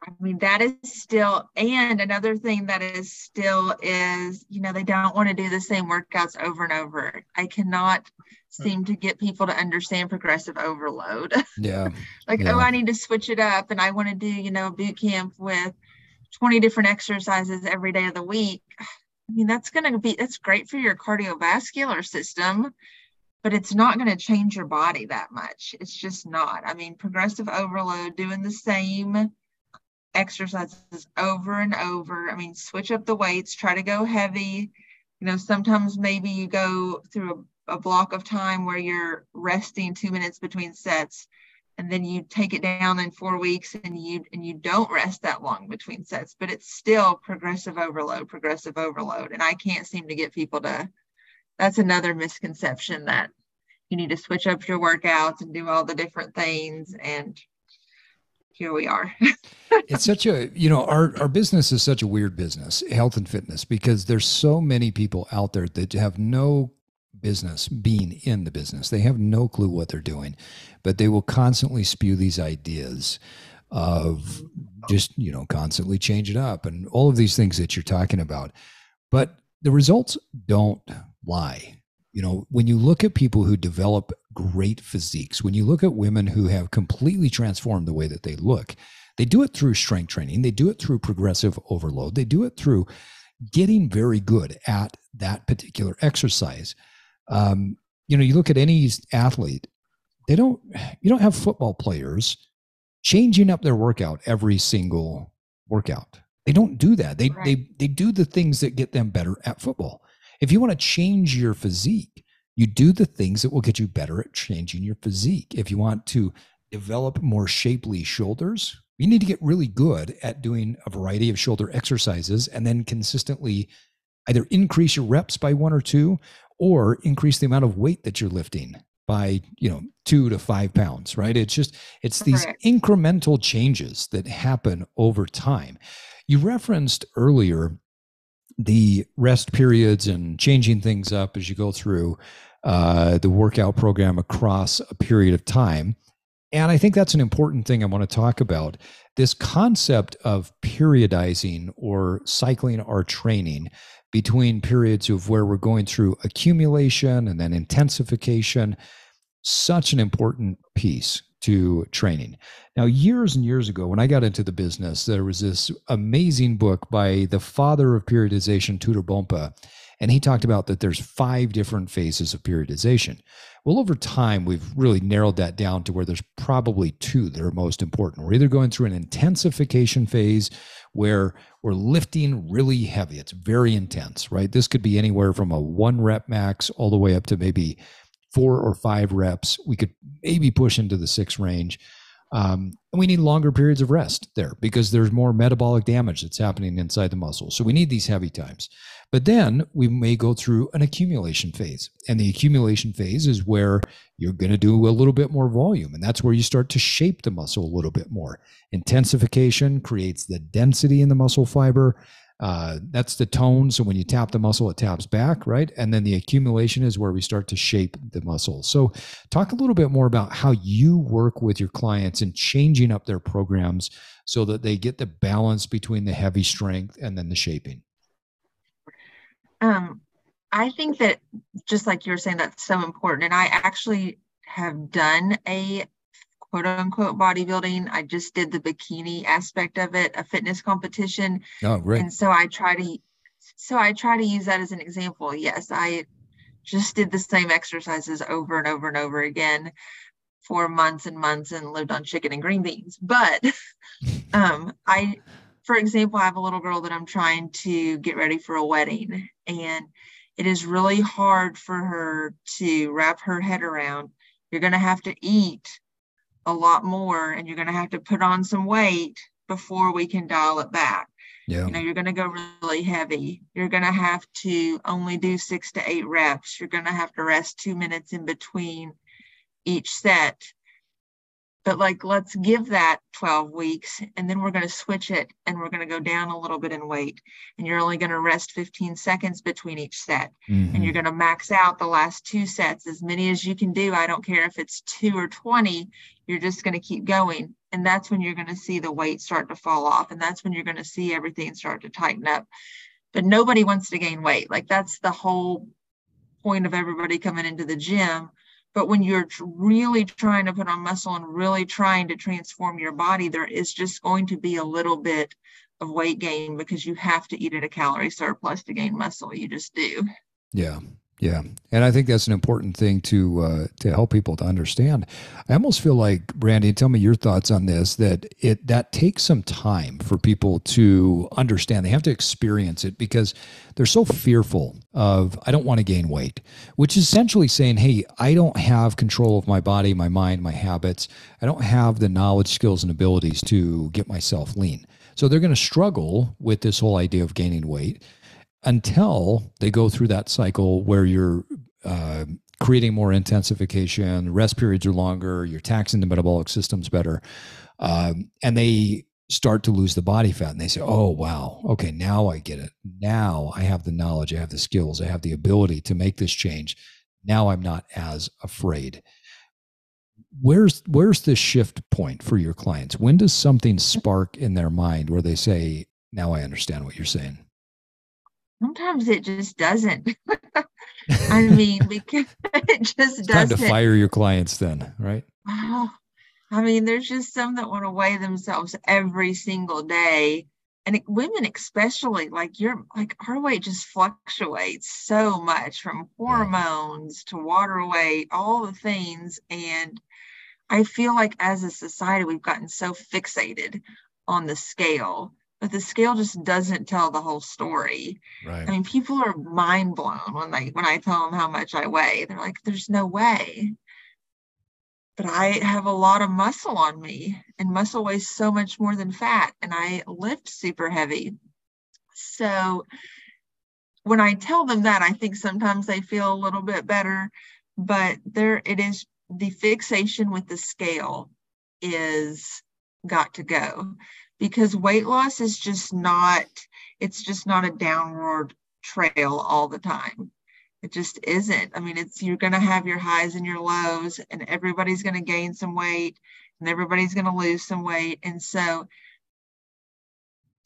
I mean, that is still, and another thing that is still is, you know, they don't want to do the same workouts over and over. I cannot hmm. seem to get people to understand progressive overload. Yeah. like, oh, yeah. oh, I need to switch it up and I want to do, you know, boot camp with 20 different exercises every day of the week. I mean, that's going to be, that's great for your cardiovascular system, but it's not going to change your body that much. It's just not. I mean, progressive overload, doing the same exercises over and over. I mean, switch up the weights, try to go heavy. You know, sometimes maybe you go through a, a, block of time where you're resting two minutes between sets and then you take it down in four weeks and you and you don't rest that long between sets but it's still progressive overload progressive overload and i can't seem to get people to that's another misconception that you need to switch up your workouts and do all the different things and here we are. it's such a, you know, our, our business is such a weird business, health and fitness, because there's so many people out there that have no business being in the business. They have no clue what they're doing, but they will constantly spew these ideas of just, you know, constantly change it up and all of these things that you're talking about. But the results don't lie. You know, when you look at people who develop great physiques, when you look at women who have completely transformed the way that they look, they do it through strength training, they do it through progressive overload, they do it through getting very good at that particular exercise. Um, you know, you look at any athlete, they don't, you don't have football players changing up their workout every single workout. They don't do that. They, right. they, they do the things that get them better at football. If you want to change your physique, you do the things that will get you better at changing your physique. If you want to develop more shapely shoulders, you need to get really good at doing a variety of shoulder exercises and then consistently either increase your reps by one or two or increase the amount of weight that you're lifting by you know two to five pounds right? It's just it's these incremental changes that happen over time. You referenced earlier the rest periods and changing things up as you go through uh, the workout program across a period of time. And I think that's an important thing I want to talk about. This concept of periodizing or cycling our training between periods of where we're going through accumulation and then intensification, such an important piece to training. Now, years and years ago, when I got into the business, there was this amazing book by the father of periodization, Tudor Bompa, and he talked about that there's five different phases of periodization. Well, over time, we've really narrowed that down to where there's probably two that are most important. We're either going through an intensification phase where we're lifting really heavy, it's very intense, right? This could be anywhere from a one rep max all the way up to maybe four or five reps. We could maybe push into the six range. Um, and we need longer periods of rest there because there's more metabolic damage that's happening inside the muscle. So we need these heavy times. But then we may go through an accumulation phase. And the accumulation phase is where you're going to do a little bit more volume. And that's where you start to shape the muscle a little bit more. Intensification creates the density in the muscle fiber. Uh, that's the tone. So when you tap the muscle, it taps back, right? And then the accumulation is where we start to shape the muscle. So, talk a little bit more about how you work with your clients and changing up their programs so that they get the balance between the heavy strength and then the shaping. Um, I think that just like you were saying, that's so important. And I actually have done a quote unquote bodybuilding. I just did the bikini aspect of it, a fitness competition. Oh, great. And so I try to so I try to use that as an example. Yes, I just did the same exercises over and over and over again for months and months and lived on chicken and green beans. But um I for example, I have a little girl that I'm trying to get ready for a wedding and it is really hard for her to wrap her head around. You're going to have to eat a lot more and you're going to have to put on some weight before we can dial it back. Yeah. You know, you're going to go really heavy. You're going to have to only do six to eight reps. You're going to have to rest two minutes in between each set. But like let's give that 12 weeks and then we're going to switch it and we're going to go down a little bit in weight and you're only going to rest 15 seconds between each set mm-hmm. and you're going to max out the last two sets. As many as you can do i don't care if it's 2 or 20 you're just going to keep going and that's when you're going to see the weight start to fall off and that's when you're going to see everything start to tighten up. But nobody wants to gain weight. Like that's the whole point of everybody coming into the gym but when you're really trying to put on muscle and really trying to transform your body, there is just going to be a little bit of weight gain because you have to eat at a calorie surplus to gain muscle. You just do. Yeah. Yeah, and I think that's an important thing to uh, to help people to understand. I almost feel like Brandy, tell me your thoughts on this. That it that takes some time for people to understand. They have to experience it because they're so fearful of I don't want to gain weight, which is essentially saying, hey, I don't have control of my body, my mind, my habits. I don't have the knowledge, skills, and abilities to get myself lean. So they're going to struggle with this whole idea of gaining weight until they go through that cycle where you're uh, creating more intensification, rest periods are longer, you're taxing the metabolic systems better, um, and they start to lose the body fat and they say, oh, wow, okay, now I get it. Now I have the knowledge, I have the skills, I have the ability to make this change. Now I'm not as afraid. Where's where's the shift point for your clients? When does something spark in their mind where they say, now I understand what you're saying? Sometimes it just doesn't. I mean, because it just doesn't. Time to fire your clients then, right? Oh, I mean, there's just some that want to weigh themselves every single day. And it, women, especially, like you're like our weight just fluctuates so much from hormones to water weight, all the things. And I feel like as a society, we've gotten so fixated on the scale but the scale just doesn't tell the whole story. Right. I mean, people are mind blown when they when I tell them how much I weigh. They're like, "There's no way." But I have a lot of muscle on me, and muscle weighs so much more than fat, and I lift super heavy. So when I tell them that, I think sometimes they feel a little bit better. But there, it is the fixation with the scale is got to go because weight loss is just not it's just not a downward trail all the time. It just isn't. I mean it's you're going to have your highs and your lows and everybody's going to gain some weight and everybody's going to lose some weight and so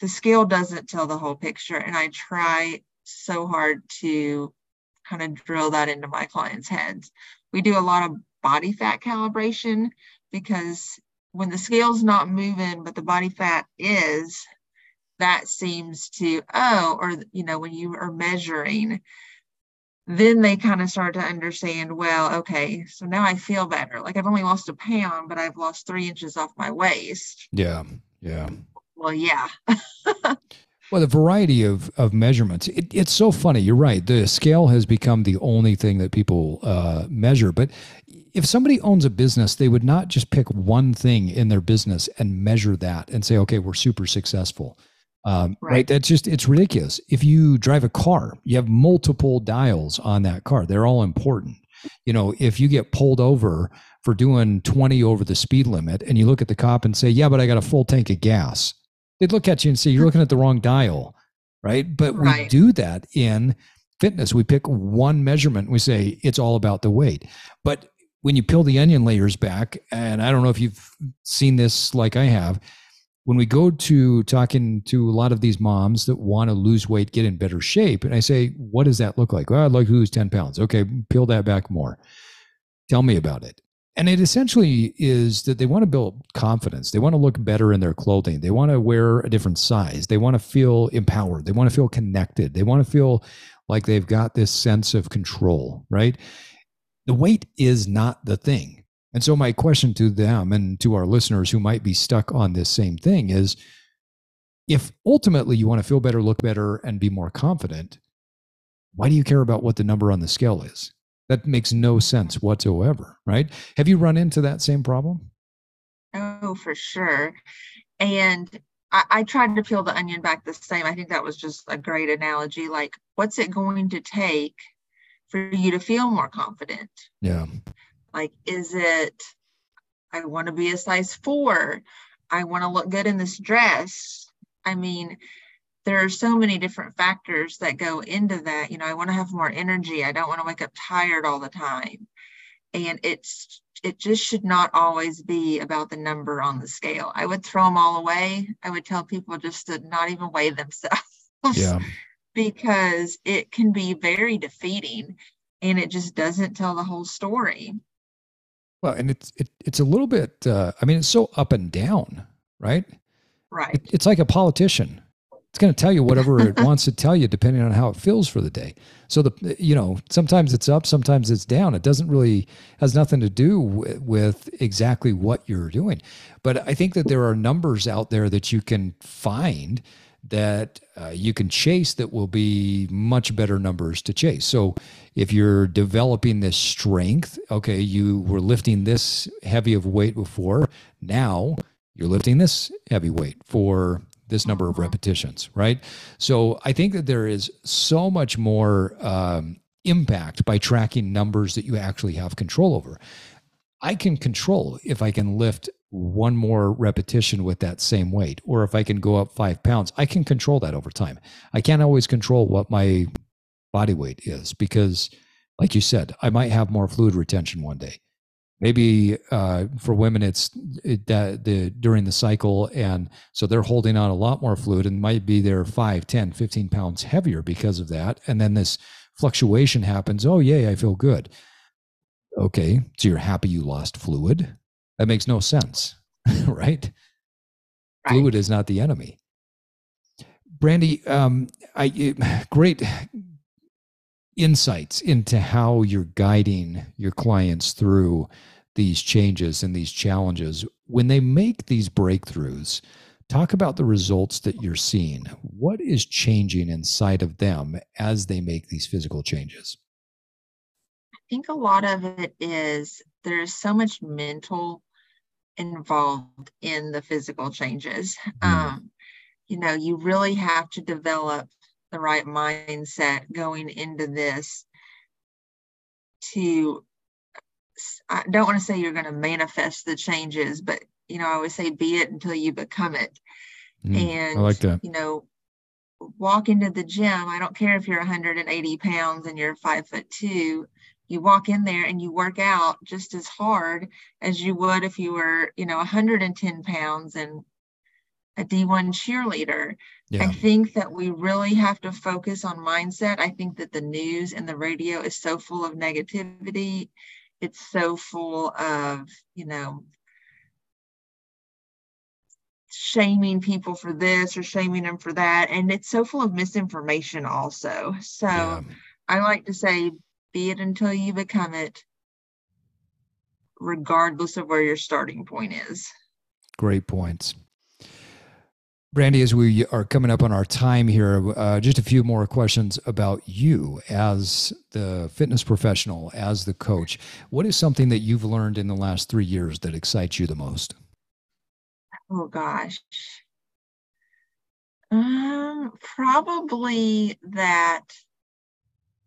the scale doesn't tell the whole picture and i try so hard to kind of drill that into my clients heads. We do a lot of body fat calibration because when the scale's not moving, but the body fat is, that seems to, oh, or, you know, when you are measuring, then they kind of start to understand, well, okay, so now I feel better. Like I've only lost a pound, but I've lost three inches off my waist. Yeah. Yeah. Well, yeah. Well, the variety of, of measurements, it, it's so funny. You're right. The scale has become the only thing that people uh, measure. But if somebody owns a business, they would not just pick one thing in their business and measure that and say, okay, we're super successful. Um, right. right. That's just, it's ridiculous. If you drive a car, you have multiple dials on that car, they're all important. You know, if you get pulled over for doing 20 over the speed limit and you look at the cop and say, yeah, but I got a full tank of gas, they'd look at you and say, you're looking at the wrong dial. Right. But right. we do that in fitness. We pick one measurement. We say it's all about the weight. But when you peel the onion layers back, and I don't know if you've seen this like I have, when we go to talking to a lot of these moms that want to lose weight, get in better shape, and I say, what does that look like? Well, I'd like to lose 10 pounds. Okay, peel that back more. Tell me about it. And it essentially is that they want to build confidence. They want to look better in their clothing. They want to wear a different size. They want to feel empowered. They want to feel connected. They want to feel like they've got this sense of control, right? The weight is not the thing. And so, my question to them and to our listeners who might be stuck on this same thing is if ultimately you want to feel better, look better, and be more confident, why do you care about what the number on the scale is? That makes no sense whatsoever, right? Have you run into that same problem? Oh, for sure. And I, I tried to peel the onion back the same. I think that was just a great analogy. Like, what's it going to take for you to feel more confident? Yeah. Like, is it I want to be a size four. I want to look good in this dress. I mean, there are so many different factors that go into that. You know, I want to have more energy. I don't want to wake up tired all the time. And it's it just should not always be about the number on the scale. I would throw them all away. I would tell people just to not even weigh themselves. Yeah. Because it can be very defeating and it just doesn't tell the whole story. Well, and it's it, it's a little bit uh, I mean it's so up and down, right? Right. It, it's like a politician it's going to tell you whatever it wants to tell you depending on how it feels for the day so the you know sometimes it's up sometimes it's down it doesn't really has nothing to do with, with exactly what you're doing but i think that there are numbers out there that you can find that uh, you can chase that will be much better numbers to chase so if you're developing this strength okay you were lifting this heavy of weight before now you're lifting this heavy weight for this number of repetitions, right? So I think that there is so much more um, impact by tracking numbers that you actually have control over. I can control if I can lift one more repetition with that same weight, or if I can go up five pounds, I can control that over time. I can't always control what my body weight is because, like you said, I might have more fluid retention one day. Maybe uh, for women it's it, the during the cycle and so they're holding on a lot more fluid and might be there 5 10 15 pounds heavier because of that. And then this fluctuation happens oh yay i feel good okay so you're happy you lost fluid that makes no sense right? right fluid is not the enemy brandy um, I, great insights into how you're guiding your clients through these changes and these challenges. When they make these breakthroughs, talk about the results that you're seeing. What is changing inside of them as they make these physical changes? I think a lot of it is there's so much mental involved in the physical changes. Um, you know, you really have to develop the right mindset going into this to I don't want to say you're going to manifest the changes, but you know, I would say be it until you become it. Mm, and I like that. You know, walk into the gym. I don't care if you're 180 pounds and you're five foot two. You walk in there and you work out just as hard as you would if you were, you know, 110 pounds and a D1 cheerleader. Yeah. I think that we really have to focus on mindset. I think that the news and the radio is so full of negativity. It's so full of, you know, shaming people for this or shaming them for that. And it's so full of misinformation also. So yeah. I like to say, be it until you become it, regardless of where your starting point is. Great points. Brandy, as we are coming up on our time here, uh, just a few more questions about you as the fitness professional, as the coach. What is something that you've learned in the last three years that excites you the most? Oh gosh, um, probably that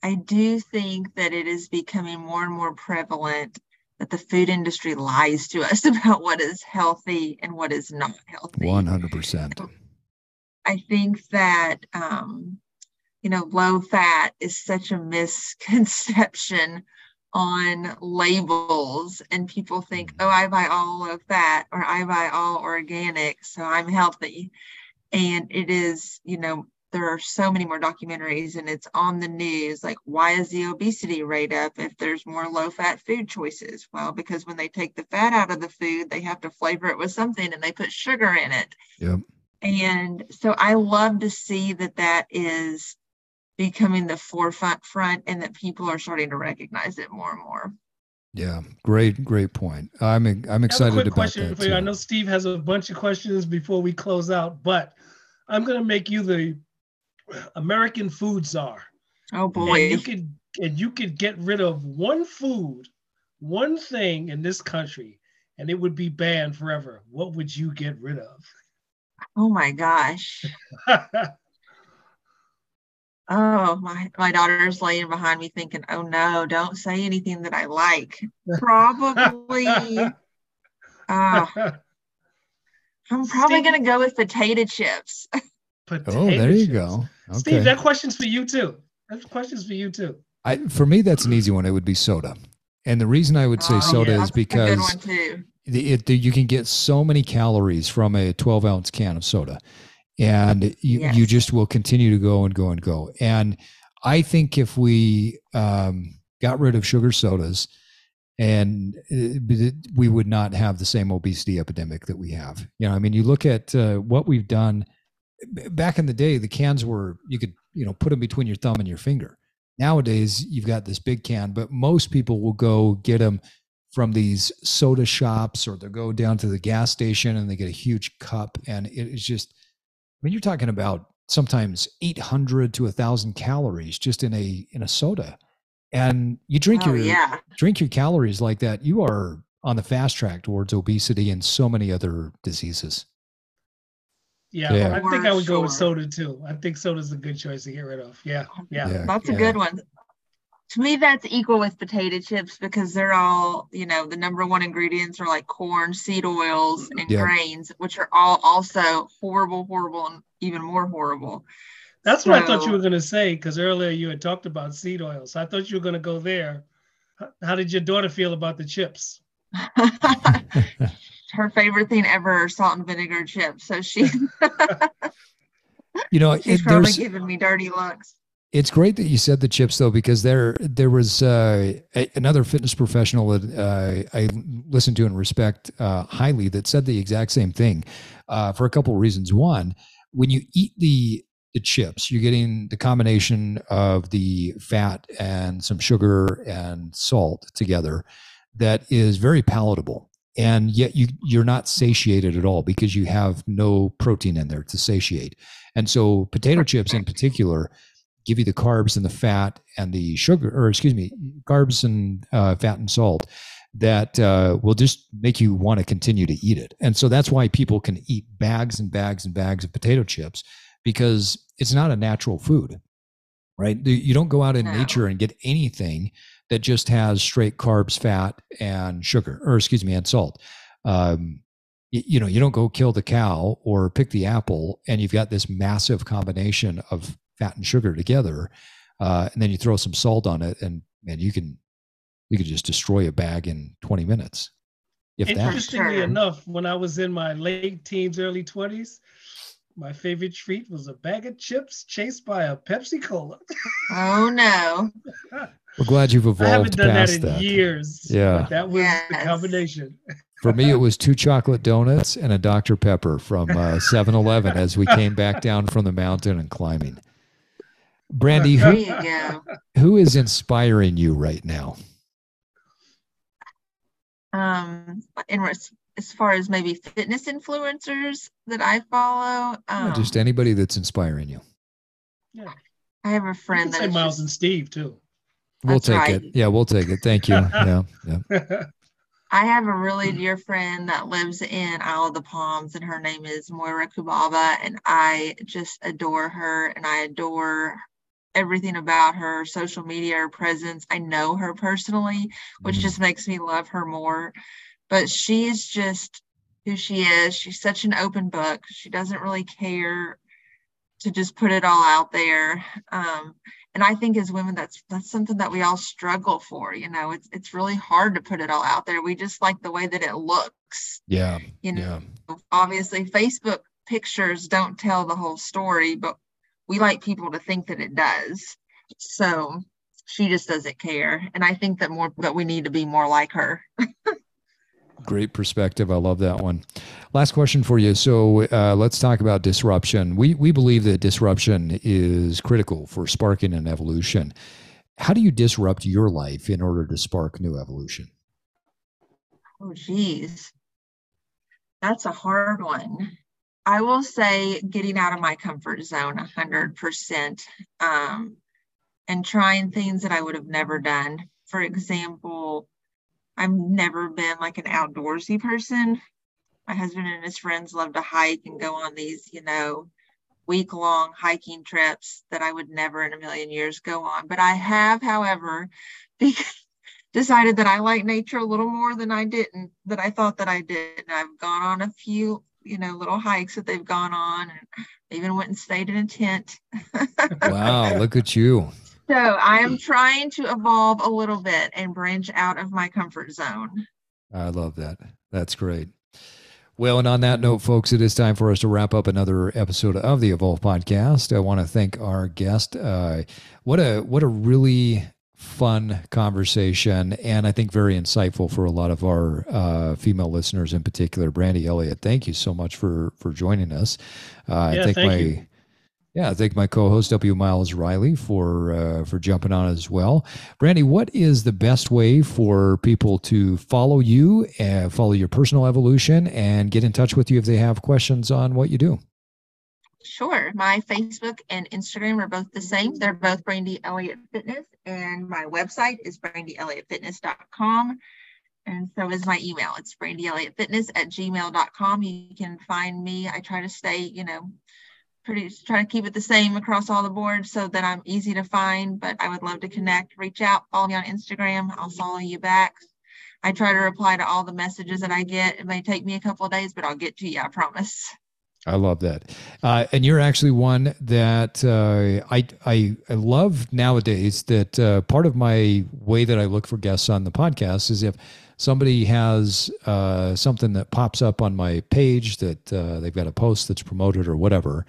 I do think that it is becoming more and more prevalent that the food industry lies to us about what is healthy and what is not healthy. 100%. I think that, um, you know, low fat is such a misconception on labels, and people think, oh, I buy all low fat or I buy all organic, so I'm healthy. And it is, you know, there are so many more documentaries and it's on the news like why is the obesity rate up if there's more low fat food choices well because when they take the fat out of the food they have to flavor it with something and they put sugar in it yep. and so i love to see that that is becoming the forefront front and that people are starting to recognize it more and more yeah, great, great point. I'm I'm excited I have a quick about question that. For you. I know Steve has a bunch of questions before we close out, but I'm going to make you the American foods are. Oh boy. And you could and you could get rid of one food, one thing in this country, and it would be banned forever. What would you get rid of? Oh my gosh. oh, my my daughter's laying behind me thinking, oh no, don't say anything that I like. Probably Uh, I'm probably going to go with potato chips. Potato oh, there you go. Okay. Steve, that question's for you too. That question's for you too. I, for me, that's an easy one. It would be soda. And the reason I would say Oh, soda yeah. is That's a good because the, it, the, you can get so many calories from a 12 ounce can of soda and you, you just will continue to go and go and go and i think if we um, got rid of sugar sodas and uh, it- we would not have the same obesity epidemic that we have you know i mean you look at uh, what we've done b- back in the day the cans were you could you know put them between your thumb and your finger nowadays you've got this big can but most people will go get them from these soda shops or they'll go down to the gas station and they get a huge cup and it is just I mean you're talking about sometimes 800 to 1000 calories just in a in a soda and you drink Oh, your yeah. drink your calories like that you are on the fast track towards obesity and so many other diseases Yeah, Yeah. I think I For would go with soda too. I think soda's a good choice to get rid of. Yeah, yeah. Yeah. That's a yeah. good one. To me, that's equal with potato chips because they're all, you know, the number one ingredients are like corn, seed oils, and Yep. grains, which are all also horrible, horrible, and even more horrible. That's what I thought you were going to say because earlier you had talked about seed oils. I thought you were going to go there. How did your daughter feel about the chips? Her favorite thing ever are salt and vinegar chips. So she, you know she's it, probably giving me dirty looks. It's great that you said the chips though, because there there was uh, a, another fitness professional that uh, I listened to and respect uh, highly that said the exact same thing uh, for a couple of reasons. One, when you eat the the chips, you're getting the combination of the fat and some sugar and salt together that is very palatable. And yet you you're not satiated at all because you have no protein in there to satiate. And so potato chips in particular give you the carbs and the fat and the sugar, or excuse me, carbs and uh, fat and salt that uh, will just make you want to continue to eat it. And so that's why people can eat bags and bags and bags of potato chips because it's not a natural food, right? You don't go out in No. nature and get anything that just has straight carbs, fat, and sugar, or excuse me, and salt. Um, y- you know, you don't go kill the cow or pick the apple, and you've got this massive combination of fat and sugar together, uh, and then you throw some salt on it, and man, you can you could just destroy a bag in 20 minutes, if that. Interestingly Sure. enough, when I was in my late teens, early 20s, my favorite treat was a bag of chips chased by a Pepsi Cola. Oh no. We're glad you've evolved. I haven't evolved done that past in that. years. Yeah. that was the combination. For me, it was two chocolate donuts and a Dr. Pepper from uh, 7-Eleven as we came back down from the mountain and climbing. Brandy, who, who is inspiring you right now? Um, in res- as far as maybe fitness influencers that I follow, um, Just anybody that's inspiring you. Yeah, I have a friend can that say Myles just- and Steve too. We'll That's take right. it. Yeah, we'll take it. Thank you. Yeah, yeah. I have a really dear friend that lives in Isle of the Palms, and her name is Moira Kubaba, and I just adore her, and I adore everything about her social media, her presence. I know her personally, which Mhm. just makes me love her more. But she's just who she is. She's such an open book. She doesn't really care to just put it all out there. Um, and I think as women, that's that's something that we all struggle for. You know, it's it's really hard to put it all out there. We just like the way that it looks. Yeah, You know, yeah. obviously Facebook pictures don't tell the whole story, but we like people to think that it does. So she just doesn't care. And I think that more that we need to be more like her. Great perspective. I love that one. Last question for you. So uh, let's talk about disruption. We we believe that disruption is critical for sparking an evolution. How do you disrupt your life in order to spark new evolution? Oh, geez. That's a hard one. I will say getting out of my comfort zone a hundred percent. Um, and trying things that I would have never done. For example, I've never been like an outdoorsy person. My husband and his friends love to hike and go on these, you know, week long hiking trips that I would never in a million years go on. But I have, however, decided that I like nature a little more than I didn't, that I thought that I did. And I've gone on a few, you know, little hikes that they've gone on and even went and stayed in a tent. wow, look at you. So I am trying to evolve a little bit and branch out of my comfort zone. I love that. That's great. Well, and on that note, folks, it is time for us to wrap up another episode of the Evolve Podcast. I want to thank our guest. Uh, what a what a really fun conversation, and I think very insightful for a lot of our uh, female listeners in particular. Brandy Elliott, thank you so much for for joining us. Uh, yeah, I think my you. Yeah, I thank my co-host W. Myles Reilly for uh, for jumping on as well. Brandy, what is the best way for people to follow you, and follow your personal evolution, and get in touch with you if they have questions on what you do? Sure. My Facebook and Instagram are both the same. They're both Brandy Elliott Fitness, and my website is brandyelliottfitness.com. And so is my email. It's brandyelliottfitness at gmail.com. You can find me. I try to stay, you know, pretty try to keep it the same across all the boards so that I'm easy to find. But I would love to connect, reach out, follow me on Instagram. I'll follow you back. I try to reply to all the messages that I get. It may take me a couple of days, but I'll get to you, I promise. I love that, uh, and you're actually one that uh, I, I I love nowadays. That uh, part of my way that I look for guests on the podcast is if somebody has uh, something that pops up on my page that uh, they've got a post that's promoted or whatever,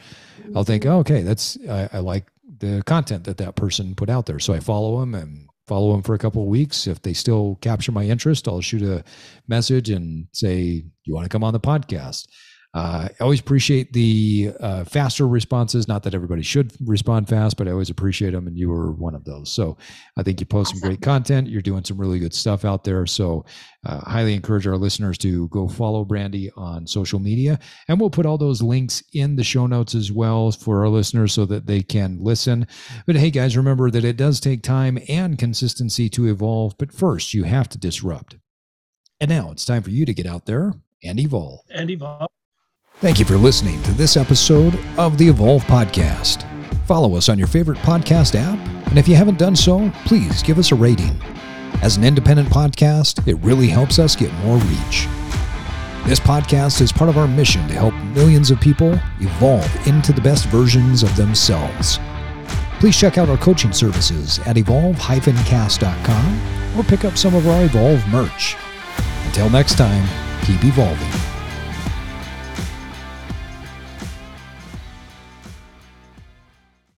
I'll think, oh, okay, that's I, I, like the content that that person put out there, so I follow them and follow them for a couple of weeks. If they still capture my interest, I'll shoot a message and say, "You want to come on the podcast?" Uh, I always appreciate the uh, faster responses. Not that everybody should respond fast, but I always appreciate them, and you were one of those. So I think you post awesome. some great content. You're doing some really good stuff out there. So uh, highly encourage our listeners to go follow Brandy on social media, and we'll put all those links in the show notes as well for our listeners so that they can listen. But hey, guys, remember that it does take time and consistency to evolve. But first, you have to disrupt. And now it's time for you to get out there and evolve. And evolve. Thank you for listening to this episode of the Evolve Podcast. Follow us on your favorite podcast app, and if you haven't done so, please give us a rating. As an independent podcast, it really helps us get more reach. This podcast is part of our mission to help millions of people evolve into the best versions of themselves. Please check out our coaching services at evolve-cast.com or pick up some of our Evolve merch. Until next time, keep evolving.